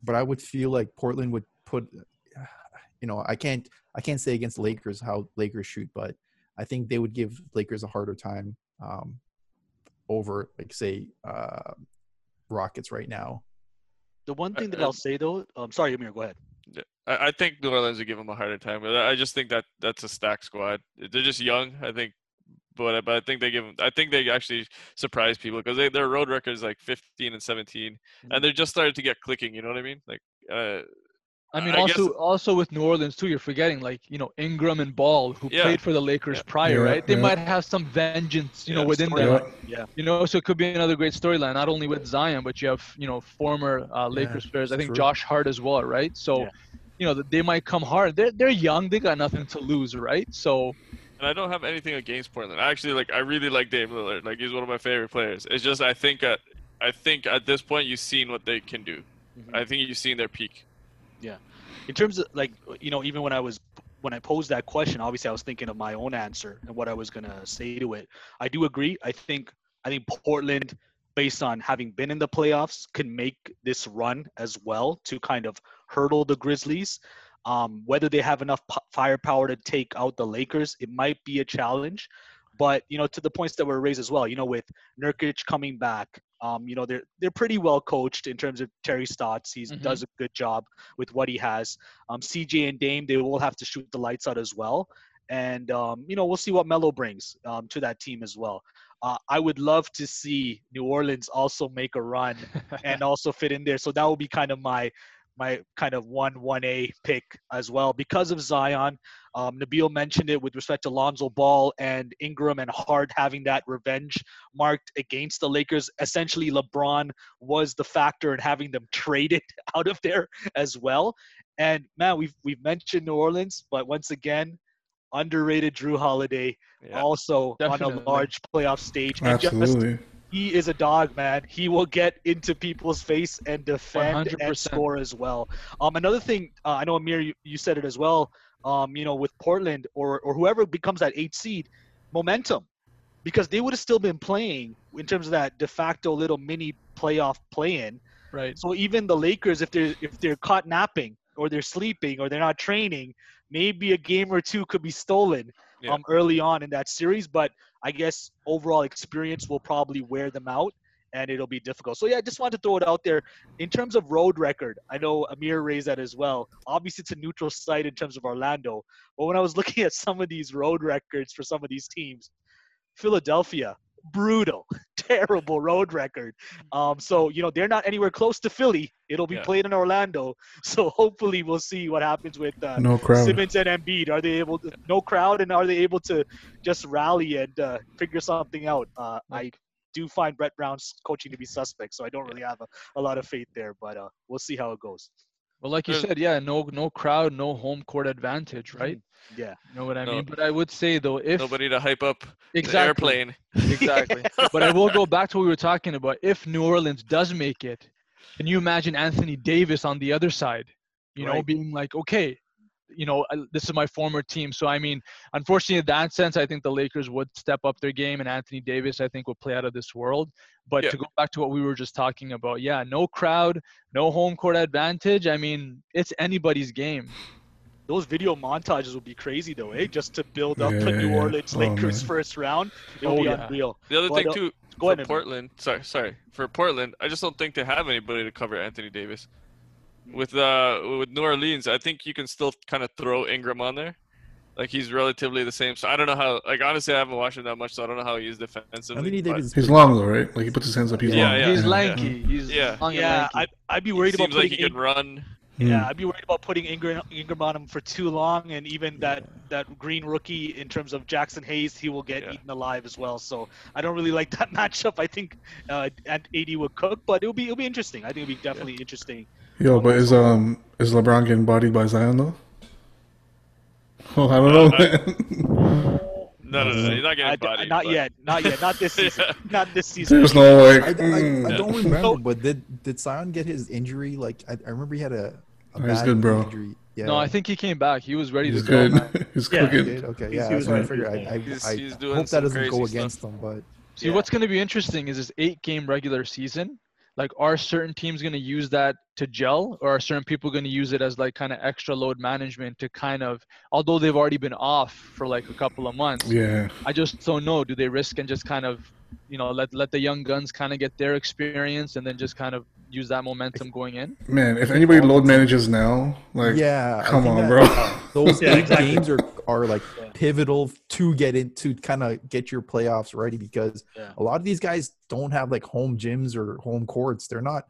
but I would feel like Portland would put you know, I can't I can't say against Lakers how Lakers shoot, but I think they would give Lakers a harder time um, over like say uh, Rockets right now. The one thing that I'll say though, I'm um, sorry, Amir, go ahead. Yeah, I, I think New Orleans would give them a harder time, but I just think that that's a stacked squad. They're just young. I think but but I think they give them, I think they actually surprise people because they their road record is like 15 and 17, mm-hmm. and they're just started to get clicking. You know what I mean? Like, uh, I mean, I also guess, also with New Orleans too, you're forgetting like you know Ingram and Ball who yeah. played for the Lakers yeah. prior, yeah, right? They might have some vengeance, you know, within them. Yeah. You know, so it could be another great storyline, not only with Zion, but you have you know former uh, Lakers players. I think true. Josh Hart as well, right? So, you know, they might come hard. They're they're young. They got nothing to lose, right? So and I don't have anything against Portland. I actually like I really like Dame Lillard. Like he's one of my favorite players. It's just I think at I think at this point you've seen what they can do. Mm-hmm. I think you've seen their peak. Yeah. In terms of like you know even when I was when I posed that question, obviously I was thinking of my own answer and what I was gonna say to it. I do agree. I think I think Portland, based on having been in the playoffs, can make this run as well to kind of hurdle the Grizzlies. Um, whether they have enough p- firepower to take out the Lakers, it might be a challenge. But you know, to the points that were raised as well, you know, with Nurkic coming back, um, you know, they're they're pretty well coached in terms of Terry Stotts. He mm-hmm. does a good job with what he has. Um, CJ and Dame, they will have to shoot the lights out as well. And um, you know, we'll see what Melo brings um, to that team as well. Uh, I would love to see New Orleans also make a run and also fit in there. So that would be kind of my my kind of one one A pick as well because of Zion. Um, Nabil mentioned it with respect to Lonzo Ball and Ingram and Hart having that revenge marked against the Lakers. Essentially, LeBron was the factor in having them traded out of there as well. And man, we've we've mentioned New Orleans, but once again, underrated Jrue Holiday, yeah, also definitely. on a large playoff stage. Absolutely. Just, he is a dog, man. He will get into people's face and defend 100%. and score as well. Um, another thing, uh, I know Amir, you, you, said it as well. Um, you know, with Portland or or whoever becomes that eight seed, momentum, because they would have still been playing in terms of that de facto little mini playoff play-in. Right. So even the Lakers, if they're if they're caught napping or they're sleeping or they're not training, maybe a game or two could be stolen yeah. um, early on in that series. But I guess overall experience will probably wear them out and it'll be difficult. So yeah, I just wanted to throw it out there. In terms of road record, I know Amir raised that as well. Obviously, it's a neutral site in terms of Orlando, but when I was looking at some of these road records for some of these teams, Philadelphia brutal, terrible road record. Um, so you know they're not anywhere close to Philly. It'll be Yeah. played in Orlando. So hopefully we'll see what happens with uh, No crowd. Simmons and Embiid. Are they able to no crowd and are they able to just rally and uh, figure something out? Uh, I do find Brett Brown's coaching to be suspect, so I don't really have a, a lot of faith there. But uh, we'll see how it goes. Well, like you said, yeah, no no crowd, no home court advantage, mm-hmm. right? Yeah. You know what I No. mean? But I would say though, if Nobody to hype up the exactly, airplane. exactly. but I will go back to what we were talking about. If New Orleans does make it, can you imagine Anthony Davis on the other side? You know, being like, okay, you know, this is my former team. So I mean, unfortunately, in that sense, I think the Lakers would step up their game, and Anthony Davis, I think, would play out of this world. But Yeah. to go back to what we were just talking about, yeah, no crowd, no home court advantage. I mean, it's anybody's game. Those video montages would be crazy though, eh? Just to build up the New Yeah. Orleans Oh, Lakers man. first round. It Oh, be yeah. unreal. The other But, thing uh, too, Go for ahead, Portland. Sorry, sorry. For Portland, I just don't think they have anybody to cover Anthony Davis. With uh with New Orleans, I think you can still kind of throw Ingram on there. Like he's relatively the same. So I don't know how. Like honestly, I haven't watched him that much, so I don't know how he is defensively. Anthony but Davis. is He's long though, right? Like he puts his hands up. He's Yeah, long. yeah. He's yeah. lanky. He's Yeah. long and Yeah, lanky. I, I'd be He worried about seems like putting he can Ing- run. Mm. Yeah, I'd be worried about putting Ingram, Ingram on him for too long, and even that that green rookie in terms of Jaxson Hayes, he will get Yeah. eaten alive as well. So I don't really like that matchup. I think uh, and AD would cook, but it'll be it'll be interesting. I think it'll be definitely interesting. Yo, but is um is LeBron getting bodied by Zion though? Oh, I don't know. man. No, no, no, he's not getting d- bodied. not but- yet, not yet, not this season, not this season. There's no like. I, I, mm. I don't No. remember, but did did Zion get his injury? Like I, I remember he had a, a he's bad good, bro. injury. Yeah. No, I think he came back. He was ready He's to go. good. man. He's Yeah, cooking. did? Okay, He's- yeah, he that's was what I I, He's- I, he's I doing hope that doesn't go crazy against stuff. him, but See, Yeah. what's going to be interesting is this eight-game regular season. Like, are certain teams going to use that to gel, or are certain people going to use it as like kind of extra load management to kind of, although they've already been off for like a couple of months. Yeah. I just don't know. Do they risk and just kind of, you know, let let the young guns kind of get their experience and then just kind of use that momentum going in? Man, if anybody load manages now, like, yeah, come on, that- bro. Uh, those Yeah, exactly. games are are like Yeah. pivotal to get into kind of get your playoffs ready because Yeah. a lot of these guys don't have like home gyms or home courts. They're not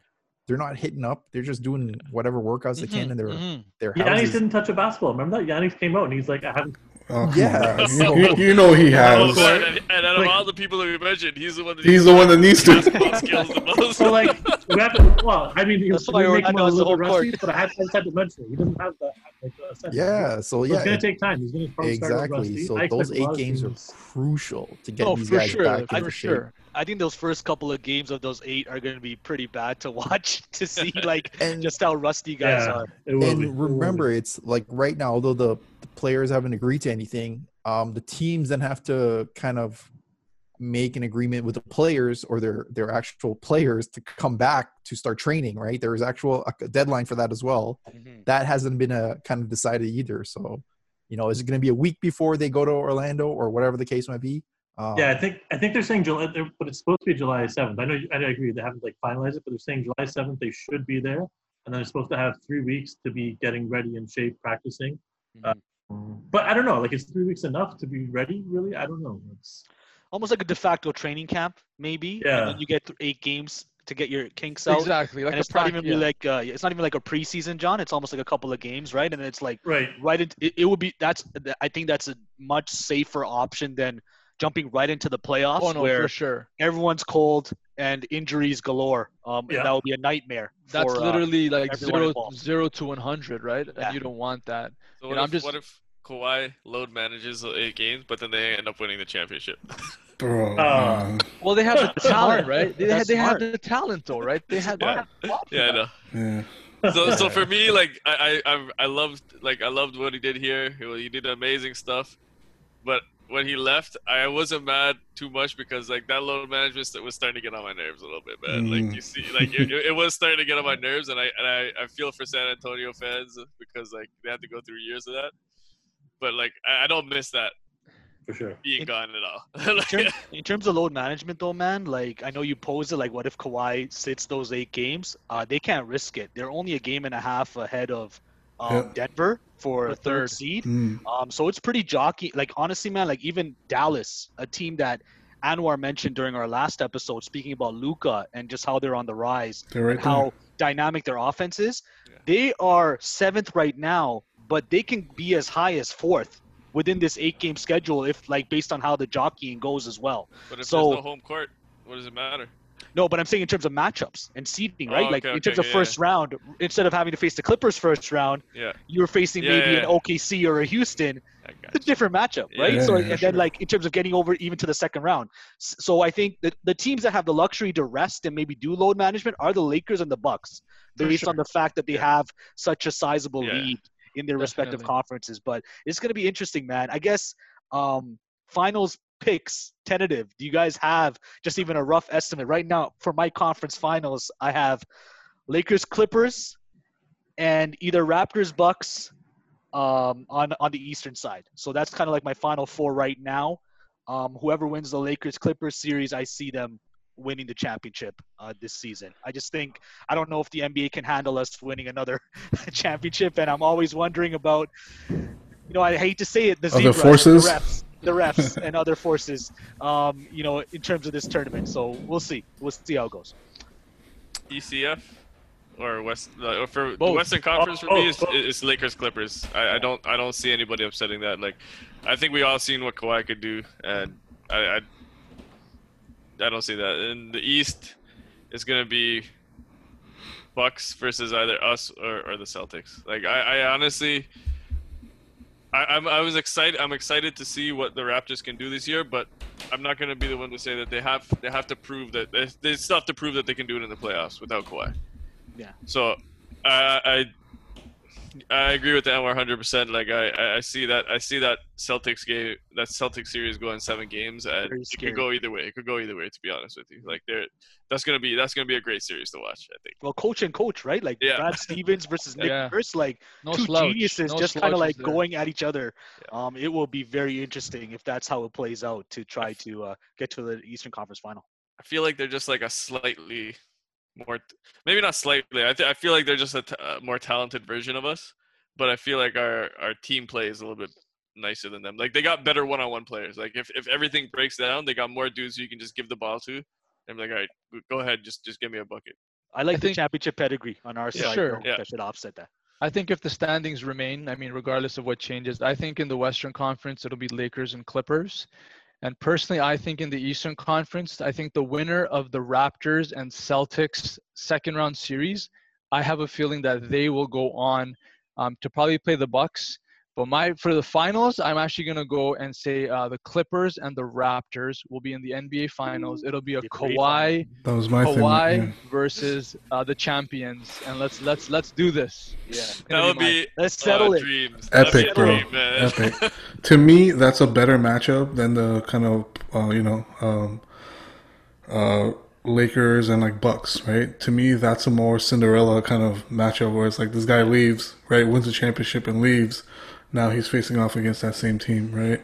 they're not hitting up. They're just doing whatever workouts they can in their Mhm. their Giannis houses. didn't touch a basketball. Remember that? Giannis came out and he's like, I haven't. Oh, Yeah, on. so- You, you know he Oh, has. and, and out of Like- all the people that we mentioned, he's the one that He's the one that needs to. skills the most. So like, we have to, well, I mean, he was That's why make him a little bit rusty, court. but I had, I just had to mention it. He doesn't have that. Like, uh, sense. Yeah, so So yeah, it's gonna take time. He's gonna probably start with exactly. rusty. So those expect a lot eight games are crucial to get Oh, these guys sure, back for shape. sure. I think those first couple of games of those eight are going to be pretty bad to watch to see like And- just how rusty guys Yeah, are. it will be. It will and be. remember, it's like right now, although the, the players haven't agreed to anything, um, the teams then have to kind of make an agreement with the players or their their actual players to come back to start training. Right? There is actual a deadline for that as well. Mhm. That hasn't been a kind of decided either. So, you know, is it going to be a week before they go to Orlando or whatever the case might be? Um, Yeah, I think I think they're saying July, they're, but it's supposed to be July seventh. I know I agree they haven't like finalized it, but they're saying July seventh they should be there, and then they're supposed to have three weeks to be getting ready in shape, practicing. Uh, but I don't know, like is three weeks enough to be ready? Really, I don't know. It's, Almost like a de facto training camp, maybe. Yeah. And then you get eight games to get your kinks out. Exactly. Like and a it's not even yeah. like uh, it's not even like a preseason, John. It's almost like a couple of games, right? And it's like right. right into it, it would be that's I think that's a much safer option than jumping right into the playoffs Oh no, where for sure. everyone's cold and injuries galore. Um, Yeah. and that would be a nightmare. That's for, uh, literally like everyone zero, to one hundred, right? Yeah. And you don't want that. So what, know, if, I'm just- what if Kawhi load manages eight games, but then they end up winning the championship? Bro. Uh. Well, they have the talent, right? They had, That's they had smart. the talent, though, right? They had. Yeah. yeah, I know. Yeah. So, so for me, like I, I, I- I loved, like I loved what he did here. He, he did amazing stuff, but when he left, I wasn't mad too much because like that load management was starting to get on my nerves a little bit, man. Mm. Like you see, like it, it was starting to get on my nerves, and I and I, I feel for San Antonio fans because like they had to go through years of that. But like I, I don't miss that For sure. being In- gone at all. in, terms, in terms of load management, though, man, like I know you posed it. Like, what if Kawhi sits those eight games? Uh, they can't risk it. They're only a game and a half ahead of um, Yeah. Denver for For third third. seed. Mm. Um, so it's pretty jockey. Like honestly, man, like even Dallas, a team that Anwar mentioned during our last episode, speaking about Luka and just how they're on the rise, right and how dynamic their offense is. Yeah. They are seventh right now, but they can be as high as fourth within this eight-game schedule if, like, based on how the jockeying goes as well. But if So- there's no home court, what does it matter? No, but I'm saying in terms of matchups and seeding, right? Oh, like okay, in terms okay, of yeah, first round, instead of having to face the Clippers first round, Yeah, you were facing Yeah, maybe yeah, an yeah. OKC or a Houston. It's a different matchup, right? Yeah, so yeah, and sure. then like in terms of getting over even to the second round. So I think that the teams that have the luxury to rest and maybe do load management are the Lakers and the Bucks, For based on the fact that they Yeah. have such a sizable Yeah. lead in their respective conferences. But it's going to be interesting, man. I guess um, finals picks tentative. Do you guys have just even a rough estimate right now for my conference finals? I have Lakers, Clippers, and either Raptors, Bucks um, on on the eastern side. So that's kind of like my final four right now. Um, whoever wins the Lakers Clippers series, I see them winning the championship uh, this season. I just think I don't know if the NBA can handle us winning another championship, and I'm always wondering about, you know, I hate to say it, the zebras, forces? the refs, the refs, and other forces, um, you know, in terms of this tournament. So we'll see. We'll see how it goes. ECF or West uh, for the Western Conference for Oh, me is, oh. is Lakers Clippers. I, I don't I don't see anybody upsetting that. Like I think we all seen what Kawhi could do, and I I, I don't see that. In the East, it's gonna be Bucks versus either us or, or the Celtics. Like I, I honestly. I, I'm, I was excited. I'm excited to see what the Raptors can do this year, but I'm not going to be the one to say that they have they have to prove that they, they still have to prove that they can do it in the playoffs without Kawhi. Yeah. So I I, I agree with Anwar 100. percent Like I, I- I see that I see that Celtics game that Celtics series going seven games and it could go either way. It could go either way. To be honest with you, like there that's gonna be that's gonna be a great series to watch. I think. Well, coach and coach, right? Like Yeah. Brad Stevens versus Nick Yeah. Nurse, like No two slouch. geniuses No just kind of like there. going at each other. Yeah. Um, it will be very interesting if that's how it plays out to try to uh, get to the Eastern Conference Final. I feel like they're just like a slightly more, maybe not slightly. I, th- I feel like they're just a t- a more talented version of us, but I feel like our our team play is a little bit nicer than them. Like they got better one-on-one players. Like if, if everything breaks down, they got more dudes who you can just give the ball to. And be like, all right, go ahead, just just give me a bucket. I like I the think- championship pedigree on our Yeah. side. Sure. though, Yeah. That should offset that. I think if the standings remain, I mean, regardless of what changes, I think in the Western Conference it'll be Lakers and Clippers. And personally, I think in the Eastern Conference, I think the winner of the Raptors and Celtics second round series, I have a feeling that they will go on um, to probably play the Bucks. But my for the finals, I'm actually gonna go and say uh, the Clippers and the Raptors will be in the NBA Finals. It'll be a Be Kawhi That was my thing. Kawhi yeah. versus uh, the champions, and let's let's let's do this. Yeah. That would mine. be Let's settle uh, it. dreams. Epic, That'd be a bro. dream. Epic. to me, that's a better matchup than the kind of uh, you know um, uh, Lakers and like Bucks, right? To me, that's a more Cinderella kind of matchup where it's like this guy leaves, right, wins the championship and leaves. Now he's facing off against that same team, right?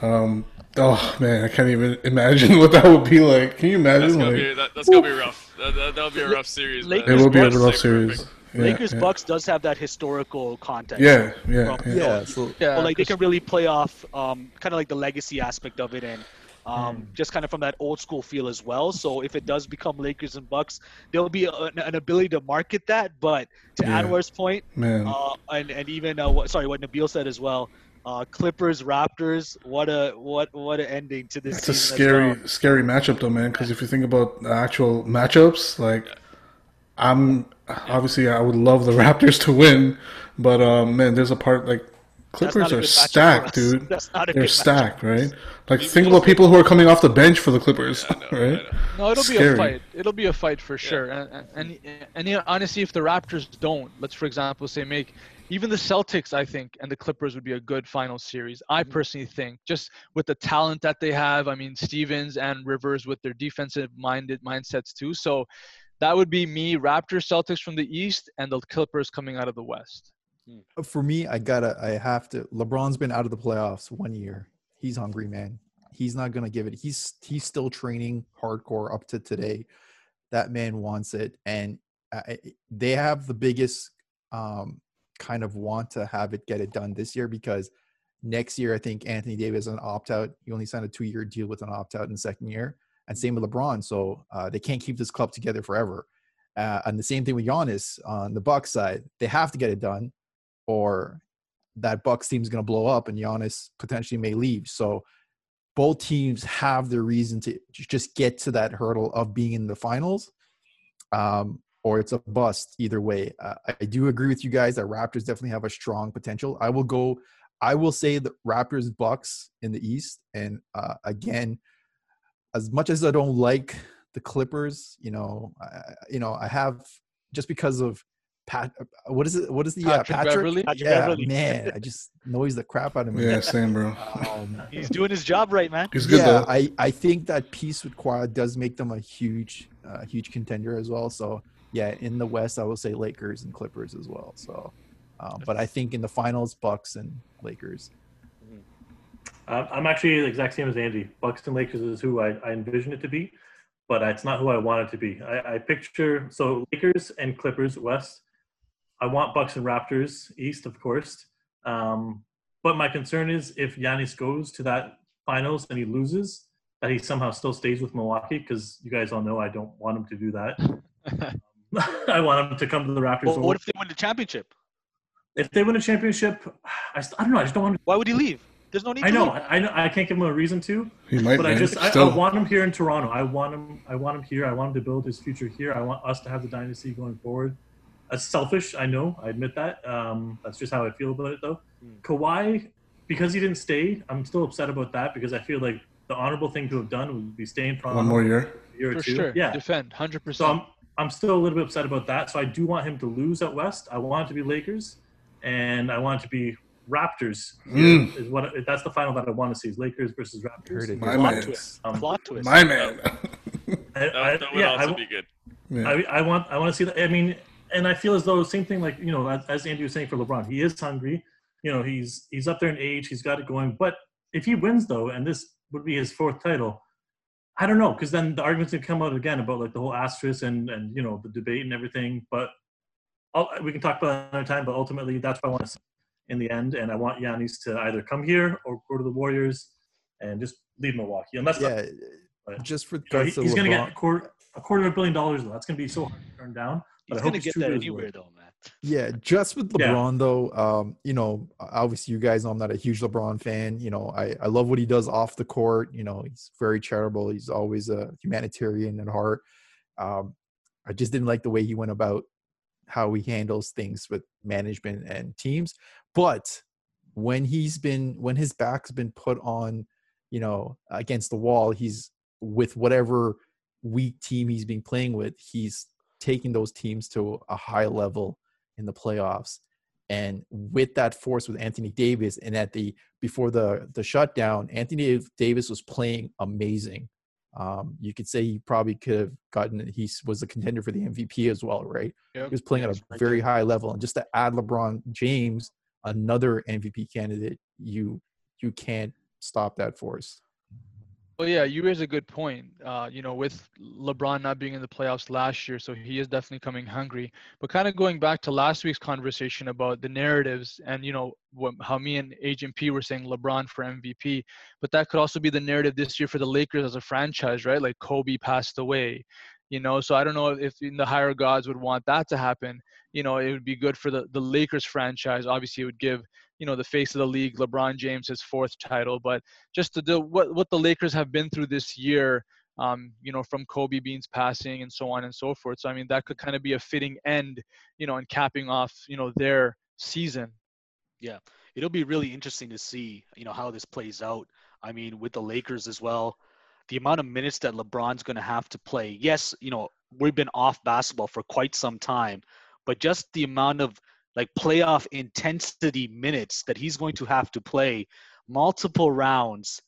Um, oh man, I can't even imagine what that would be like. Can you that's imagine? gonna Like, be that, that's gonna be rough. That, that, that'll be a rough series. Lakers it will be a rough series. perfect. Yeah, Lakers yeah. Bucks does have that historical context. Yeah, yeah, From- yeah. Yeah, so Yeah, Well, like they can really play off um, kind of like the legacy aspect of it and um, Hmm. just kind of from that old school feel as well. So if it does become Lakers and Bucks, there'll be a, an, an ability to market that. But to Yeah. Anwar's point, Man, uh, and and even uh, what, sorry, what Nabil said as well. Uh, Clippers, Raptors. What a what what an ending to this. It's a season as scary, well. scary matchup though, man. Because if you think about the actual matchups, like I'm obviously I would love the Raptors to win, but um, man, there's a part like Clippers are good matchup for stacked, dude. That's not a They're good stacked, right? Like You- think about people who are coming off the bench for the Clippers, I know, I right? No, it'll be a fight. It'll be a fight for sure. And, and and and honestly, if the Raptors don't, let's for example say make even the Celtics, I think, and the Clippers would be a good final series. I Mm-hmm. personally think, just with the talent that they have. I mean, Stevens and Rivers with their defensive minded mindsets too. So that would be me, Raptors, Celtics from the East, and the Clippers coming out of the West. for me, I gotta, I have to. LeBron's been out of the playoffs one year. He's hungry, man. He's not gonna give it. He's he's still training hardcore up to today. That man wants it, and I, they have the biggest um, kind of want to have it get it done this year because next year, I think Anthony Davis an opt out. He only signed a two year deal with an opt out in the second year, and same with LeBron. So uh, they can't keep this club together forever. Uh, and the same thing with Giannis on the Bucks side. They have to get it done, or that Bucks team is going to blow up, and Giannis potentially may leave. So both teams have their reason to just get to that hurdle of being in the finals. Um, or it's a bust either way. Uh, I do agree with you guys that Raptors definitely have a strong potential. I will go. I will say the Raptors Bucks in the East, and uh, again, as much as I don't like the Clippers, you know, I, you know, I have just because of Pat. Uh, what is it? What is the Patrick, uh, Patrick? Beverley. Patrick Yeah, Beverley. man, I just noise the crap out of me. Yeah, same, bro. Um, He's doing his job right, man. He's good yeah, though. I, I think that piece with Quad does make them a huge, uh, huge contender as well. So yeah, in the West, I will say Lakers and Clippers as well. So, um, but I think in the finals, Bucks and Lakers. I'm I'm actually the exact same as Andy. Bucks and Lakers is who I, I envision it to be, but it's not who I want it to be. I, I picture so Lakers and Clippers West. I want Bucks and Raptors East, of course. Um, but my concern is if Giannis goes to that finals and he loses, that he somehow still stays with Milwaukee because you guys all know I don't want him to do that. I want him to come to the Raptors. Well, what if they win the championship? if they win a championship, I, st- I don't know. I just don't want. To- Why would he leave? There's no need. I to know. leave. I know. I can't give him a reason to. He might, but man. I just I, I want him here in Toronto. I want him. I want him here. I want him to build his future here. I want us to have the dynasty going forward. That's selfish. I know. I admit that. Um, that's just how I feel about it, though. Hmm. Kawhi, because he didn't stay, I'm still upset about that because I feel like the honorable thing to have done would be staying Toronto one more year. for a year For or two. sure. Yeah. Defend 100%. So I'm I'm still a little bit upset about that. So I do want him to lose at West. I want it to be Lakers, and I want it to be Raptors. Mm. Is what that's the final that I want to see is Lakers versus Raptors. Heard it. My Plot man. twist. Um, Plot twist. My man. I, That, I- that would yeah, also I, be good. yeah. I, I want I want to see that. I mean, and I feel as though same thing like you know as, as Andy was saying for LeBron, he is hungry. You know, he's he's up there in age, he's got it going. But if he wins though, and this would be his fourth title, I don't know because then the arguments would come out again about like the whole asterisk and and you know the debate and everything. But I'll, we can talk about that another time. But ultimately, that's what I want to see in the end, and I want Giannis to either come here or go to the Warriors and just leave Milwaukee. Unless Yeah, But- just for you know, he- the he's going to get a quarter, a quarter of a billion dollars though. That's going to be so hard to turn down. But He's I hope gonna get that anywhere, word. though, man. Yeah, just with Yeah. LeBron though, um, you know, obviously you guys know I'm not a huge LeBron fan. You know, I, I love what he does off the court. You know, he's very charitable. He's always a humanitarian at heart. Um, I just didn't like the way he went about how he handles things with management and teams. But when he's been when his back's been put on, you know, against the wall, he's with whatever weak team he's been playing with, he's taking those teams to a high level in the playoffs. And with that force with Anthony Davis, and at the before the the shutdown, Anthony Davis was playing amazing. Um, you could say he probably could have gotten he was a contender for the MVP as well, right? Yep. He was playing at a very high level, and just to add LeBron James, another MVP candidate, you you can't stop that force. Well, yeah, you raise a good point. Uh, you know, with LeBron not being in the playoffs last year, so he is definitely coming hungry. But kind of going back to last week's conversation about the narratives and you know what, how me and Agent P were saying LeBron for MVP, but that could also be the narrative this year for the Lakers as a franchise, right? Like Kobe passed away, you know. So I don't know if the higher gods would want that to happen. You know, it would be good for the the Lakers franchise. Obviously, it would give you know the face of the league, LeBron James, his fourth title, but just to do what what the Lakers have been through this year, um, you know, from Kobe Bean's passing and so on and so forth. So I mean, that could kind of be a fitting end, you know, and capping off, you know, their season. Yeah. It'll be really interesting to see, you know, how this plays out. I mean, with the Lakers as well, the amount of minutes that LeBron's going to have to play. Yes, you know, we've been off basketball for quite some time, but just the amount of like playoff intensity minutes that he's going to have to play multiple rounds.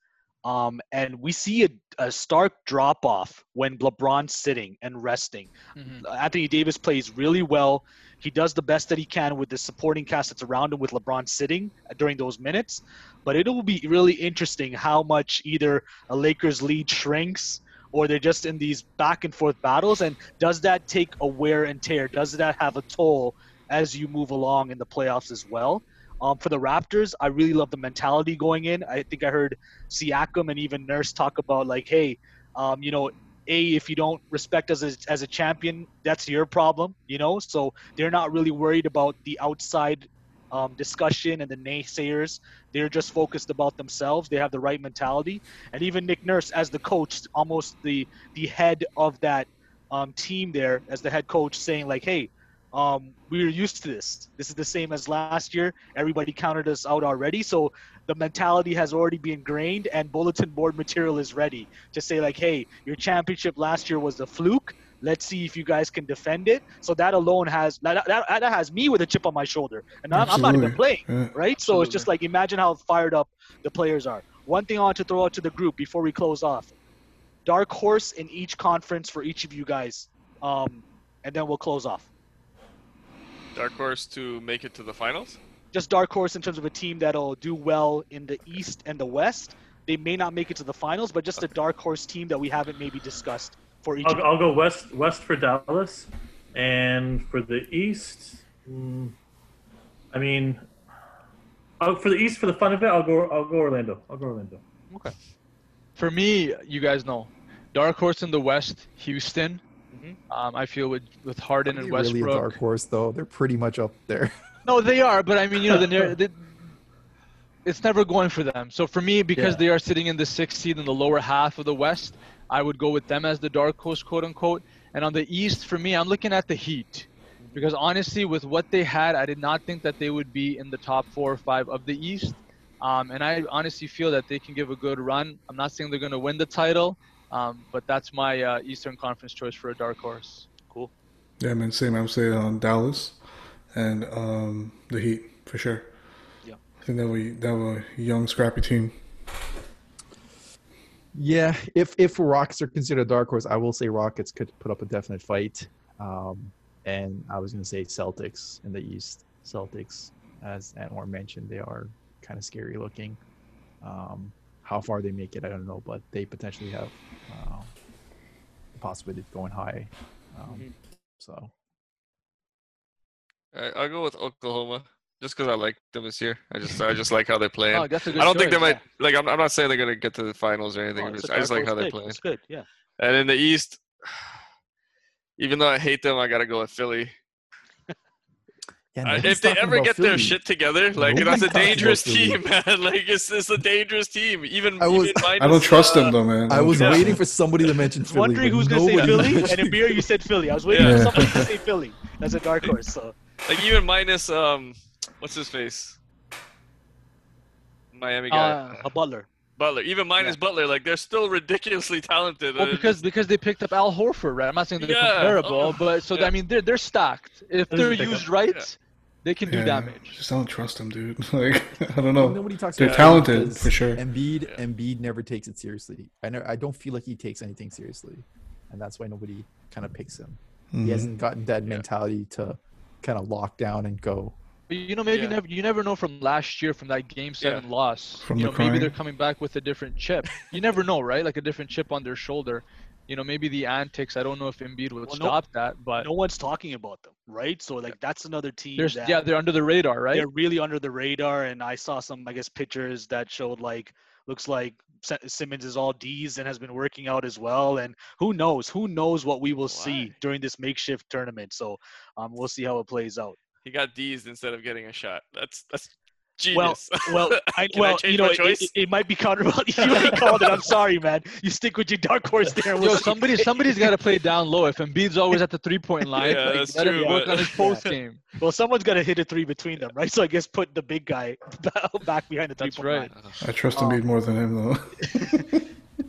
Um, and we see a, a stark drop off when LeBron's sitting and resting. Mhm. Anthony Davis plays really well. He does the best that he can with the supporting cast that's around him with LeBron sitting during those minutes. But it'll be really interesting how much either a Lakers lead shrinks or they're just in these back and forth battles. And does that take a wear and tear? Does that have a toll as you move along in the playoffs as well? Um, for the Raptors, I really love the mentality going in. I think I heard Siakam and even Nurse talk about like, hey, um, you know, a if you don't respect us as, as a champion, that's your problem. You know, so they're not really worried about the outside um, discussion and the naysayers. They're just focused about themselves. They have the right mentality, and even Nick Nurse, as the coach, almost the the head of that um, team there, as the head coach, saying like, "Hey, um, we're used to this. This is the same as last year. Everybody counted us out already, so the mentality has already been ingrained, and bulletin board material is ready to say like, "Hey, your championship last year was a fluke." Let's see if you guys can defend it. So that alone has that, that, that has me with a chip on my shoulder, and I'm, I'm not even playing, Yeah. right? So it's just like imagine how fired up the players are. One thing I want to throw out to the group before we close off: dark horse in each conference for each of you guys, um, and then we'll close off. Dark horse to make it to the finals. Just dark horse in terms of a team that'll do well in the East and the West. They may not make it to the finals, but just a dark horse team that we haven't maybe discussed for each. I'll, I'll go west west for Dallas, and for the East, mm, I mean, oh, for the East for the fun of it, I'll go I'll go Orlando. I'll go Orlando. Okay. For me, you guys know, dark horse in the West, Houston. Mhm. Um, I feel with with Harden and they really a dark horse though? They're pretty much up there. No, they are, but I mean, you know, the, the it's never going for them. So for me, because Yeah. they are sitting in the sixth seed in the lower half of the West, I would go with them as the dark horse, quote unquote. And on the East, for me, I'm looking at the Heat, because honestly, with what they had, I did not think that they would be in the top four or five of the East. Um, and I honestly feel that they can give a good run. I'm not saying they're going to win the title, um, but that's my uh, Eastern Conference choice for a dark horse. Cool. Yeah, man. Same. I'm saying um, Dallas and um, the Heat for sure. Yeah. I think that we that were a young, scrappy team. Yeah, if if Rockets are considered dark horse, I will say Rockets could put up a definite fight. Um, and I was going to say Celtics in the East. Celtics, as Anwar mentioned, they are kind of scary looking. Um, how far they make it, I don't know, but they potentially have uh, the possibility of going high. Um, Mhm. So I, I'll go with Oklahoma just because I like them this year. I just I just like how they're playing. Oh, that's a good I don't think they choice, might like. I'm, I'm not saying they're gonna get to the finals or anything. Oh, I'm just, a I just like how they're playing. It's good. Yeah. And in the East, even though I hate them, I gotta go with Philly. Yeah, Uh, if they ever about get their shit together, like Nobody's that's a talking dangerous team, man. Like it's it's a dangerous team. Even I was- even minus, I don't trust uh, them though, man. I don't was trust waiting them. for somebody to mention I was Philly. wondering who's going to say Philly, and and beer you said Philly. I was waiting Yeah. for somebody to say Philly as a dark horse. So Like even minus um, what's his face? Miami guy, Uh, a Butler. Butler. Even minus Butler, like they're still ridiculously talented. Well, because because they picked up Al Horford, right? I'm not saying they're Yeah. comparable, Oh, but so yeah. I mean they're they're stacked. If they're a pickup. used right, Yeah. they can do damage. Just don't trust them, dude. Like I don't know. Nobody talks They're about talented, for sure. Embiid, Yeah. Embiid never takes it seriously. I know. I don't feel like he takes anything seriously, and that's why nobody kind of picks him. Mhm. He hasn't gotten that Yeah. mentality to kind of lock down and go. But you know, maybe Yeah. never you never know from last year from that Game Seven loss. From you the know, maybe they're coming back with a different chip. You never know, right? Like a different chip on their shoulder. You know, maybe the antics. I don't know if Embiid would Well, no- stop that, but No one's talking about them, right? So like that's another team. there's that yeah, they're under the radar, right? they're really under the radar. And I saw some, I guess, pictures that showed like looks like Simmons is all D's and has been working out as well. And who knows? Who knows what we will see during this makeshift tournament? So um, we'll see how it plays out. He got D's instead of getting a shot. That's that's Well, genius. well, I, Can I well, change you know, my it, choice? it, it might be counter. you already called it. I'm sorry, man. You stick with your dark horse there. Yo, somebody somebody's got to play down low. If Embiid's always at the three point line, Yeah, like, that's let him true, work but- on his post game. Well, someone's got to hit a three between them, right? So I guess put the big guy back behind the three That's point right. line. I trust Um, Embiid more than him though.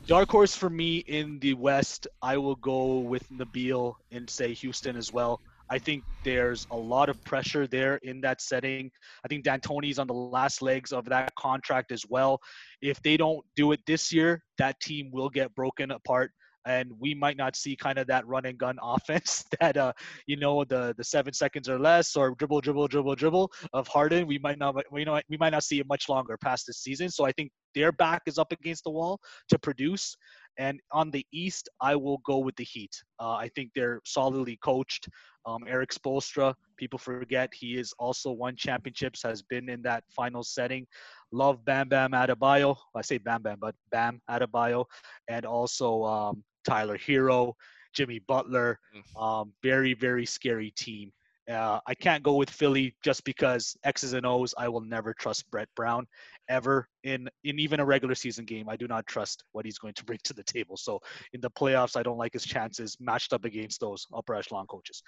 Dark horse for me in the West, I will go with Nabil and say Houston as well. I think there's a lot of pressure there in that setting. I think D'Antoni's on the last legs of that contract as well. If they don't do it this year, that team will get broken apart. And we might not see kind of that run and gun offense that uh you know the the seven seconds or less or dribble dribble dribble dribble of Harden. We might not we know we might not see it much longer past this season. So I think their back is up against the wall to produce. And on the East, I will go with the Heat. Uh, I think they're solidly coached. Um, Erik Spoelstra, people forget he is also won championships, has been in that final setting. Love Bam Bam Adebayo. I say Bam Bam, but Bam Adebayo, and also um, Tyler Herro, Jimmy Butler. Mm. Um, very very scary team. Uh, I can't go with Philly just because X's and O's. I will never trust Brett Brown ever in in even a regular season game. I do not trust what he's going to bring to the table. So in the playoffs, I don't like his chances matched up against those upper echelon coaches.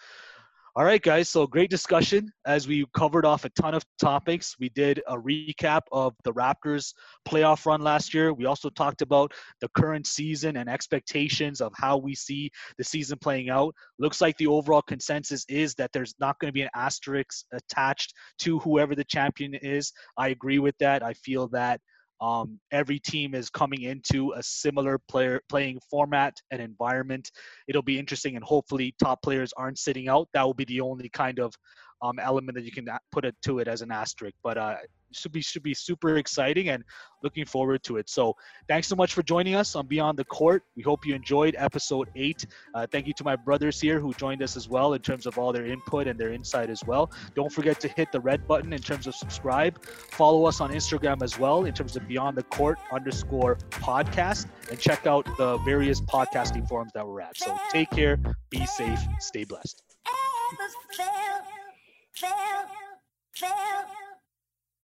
All right, guys. So great discussion as we covered off a ton of topics. We did a recap of the Raptors playoff run last year. We also talked about the current season and expectations of how we see the season playing out. Looks like the overall consensus is that there's not going to be an asterisk attached to whoever the champion is. I agree with that. I feel that um, every team is coming into a similar player playing format and environment. It'll be interesting, and hopefully, top players aren't sitting out. That will be the only kind of um, element that you can put it to it as an asterisk. But uh, should be should be super exciting and looking forward to it. So thanks so much for joining us on Beyond the Court. We hope you enjoyed episode eight. Uh, thank you to my brothers here who joined us as well in terms of all their input and their insight as well. Don't forget to hit the red button in terms of subscribe. Follow us on Instagram as well in terms of Beyond the Court underscore podcast and check out the various podcasting forums that we're at. So take care, be safe, stay blessed. fail, fail, fail.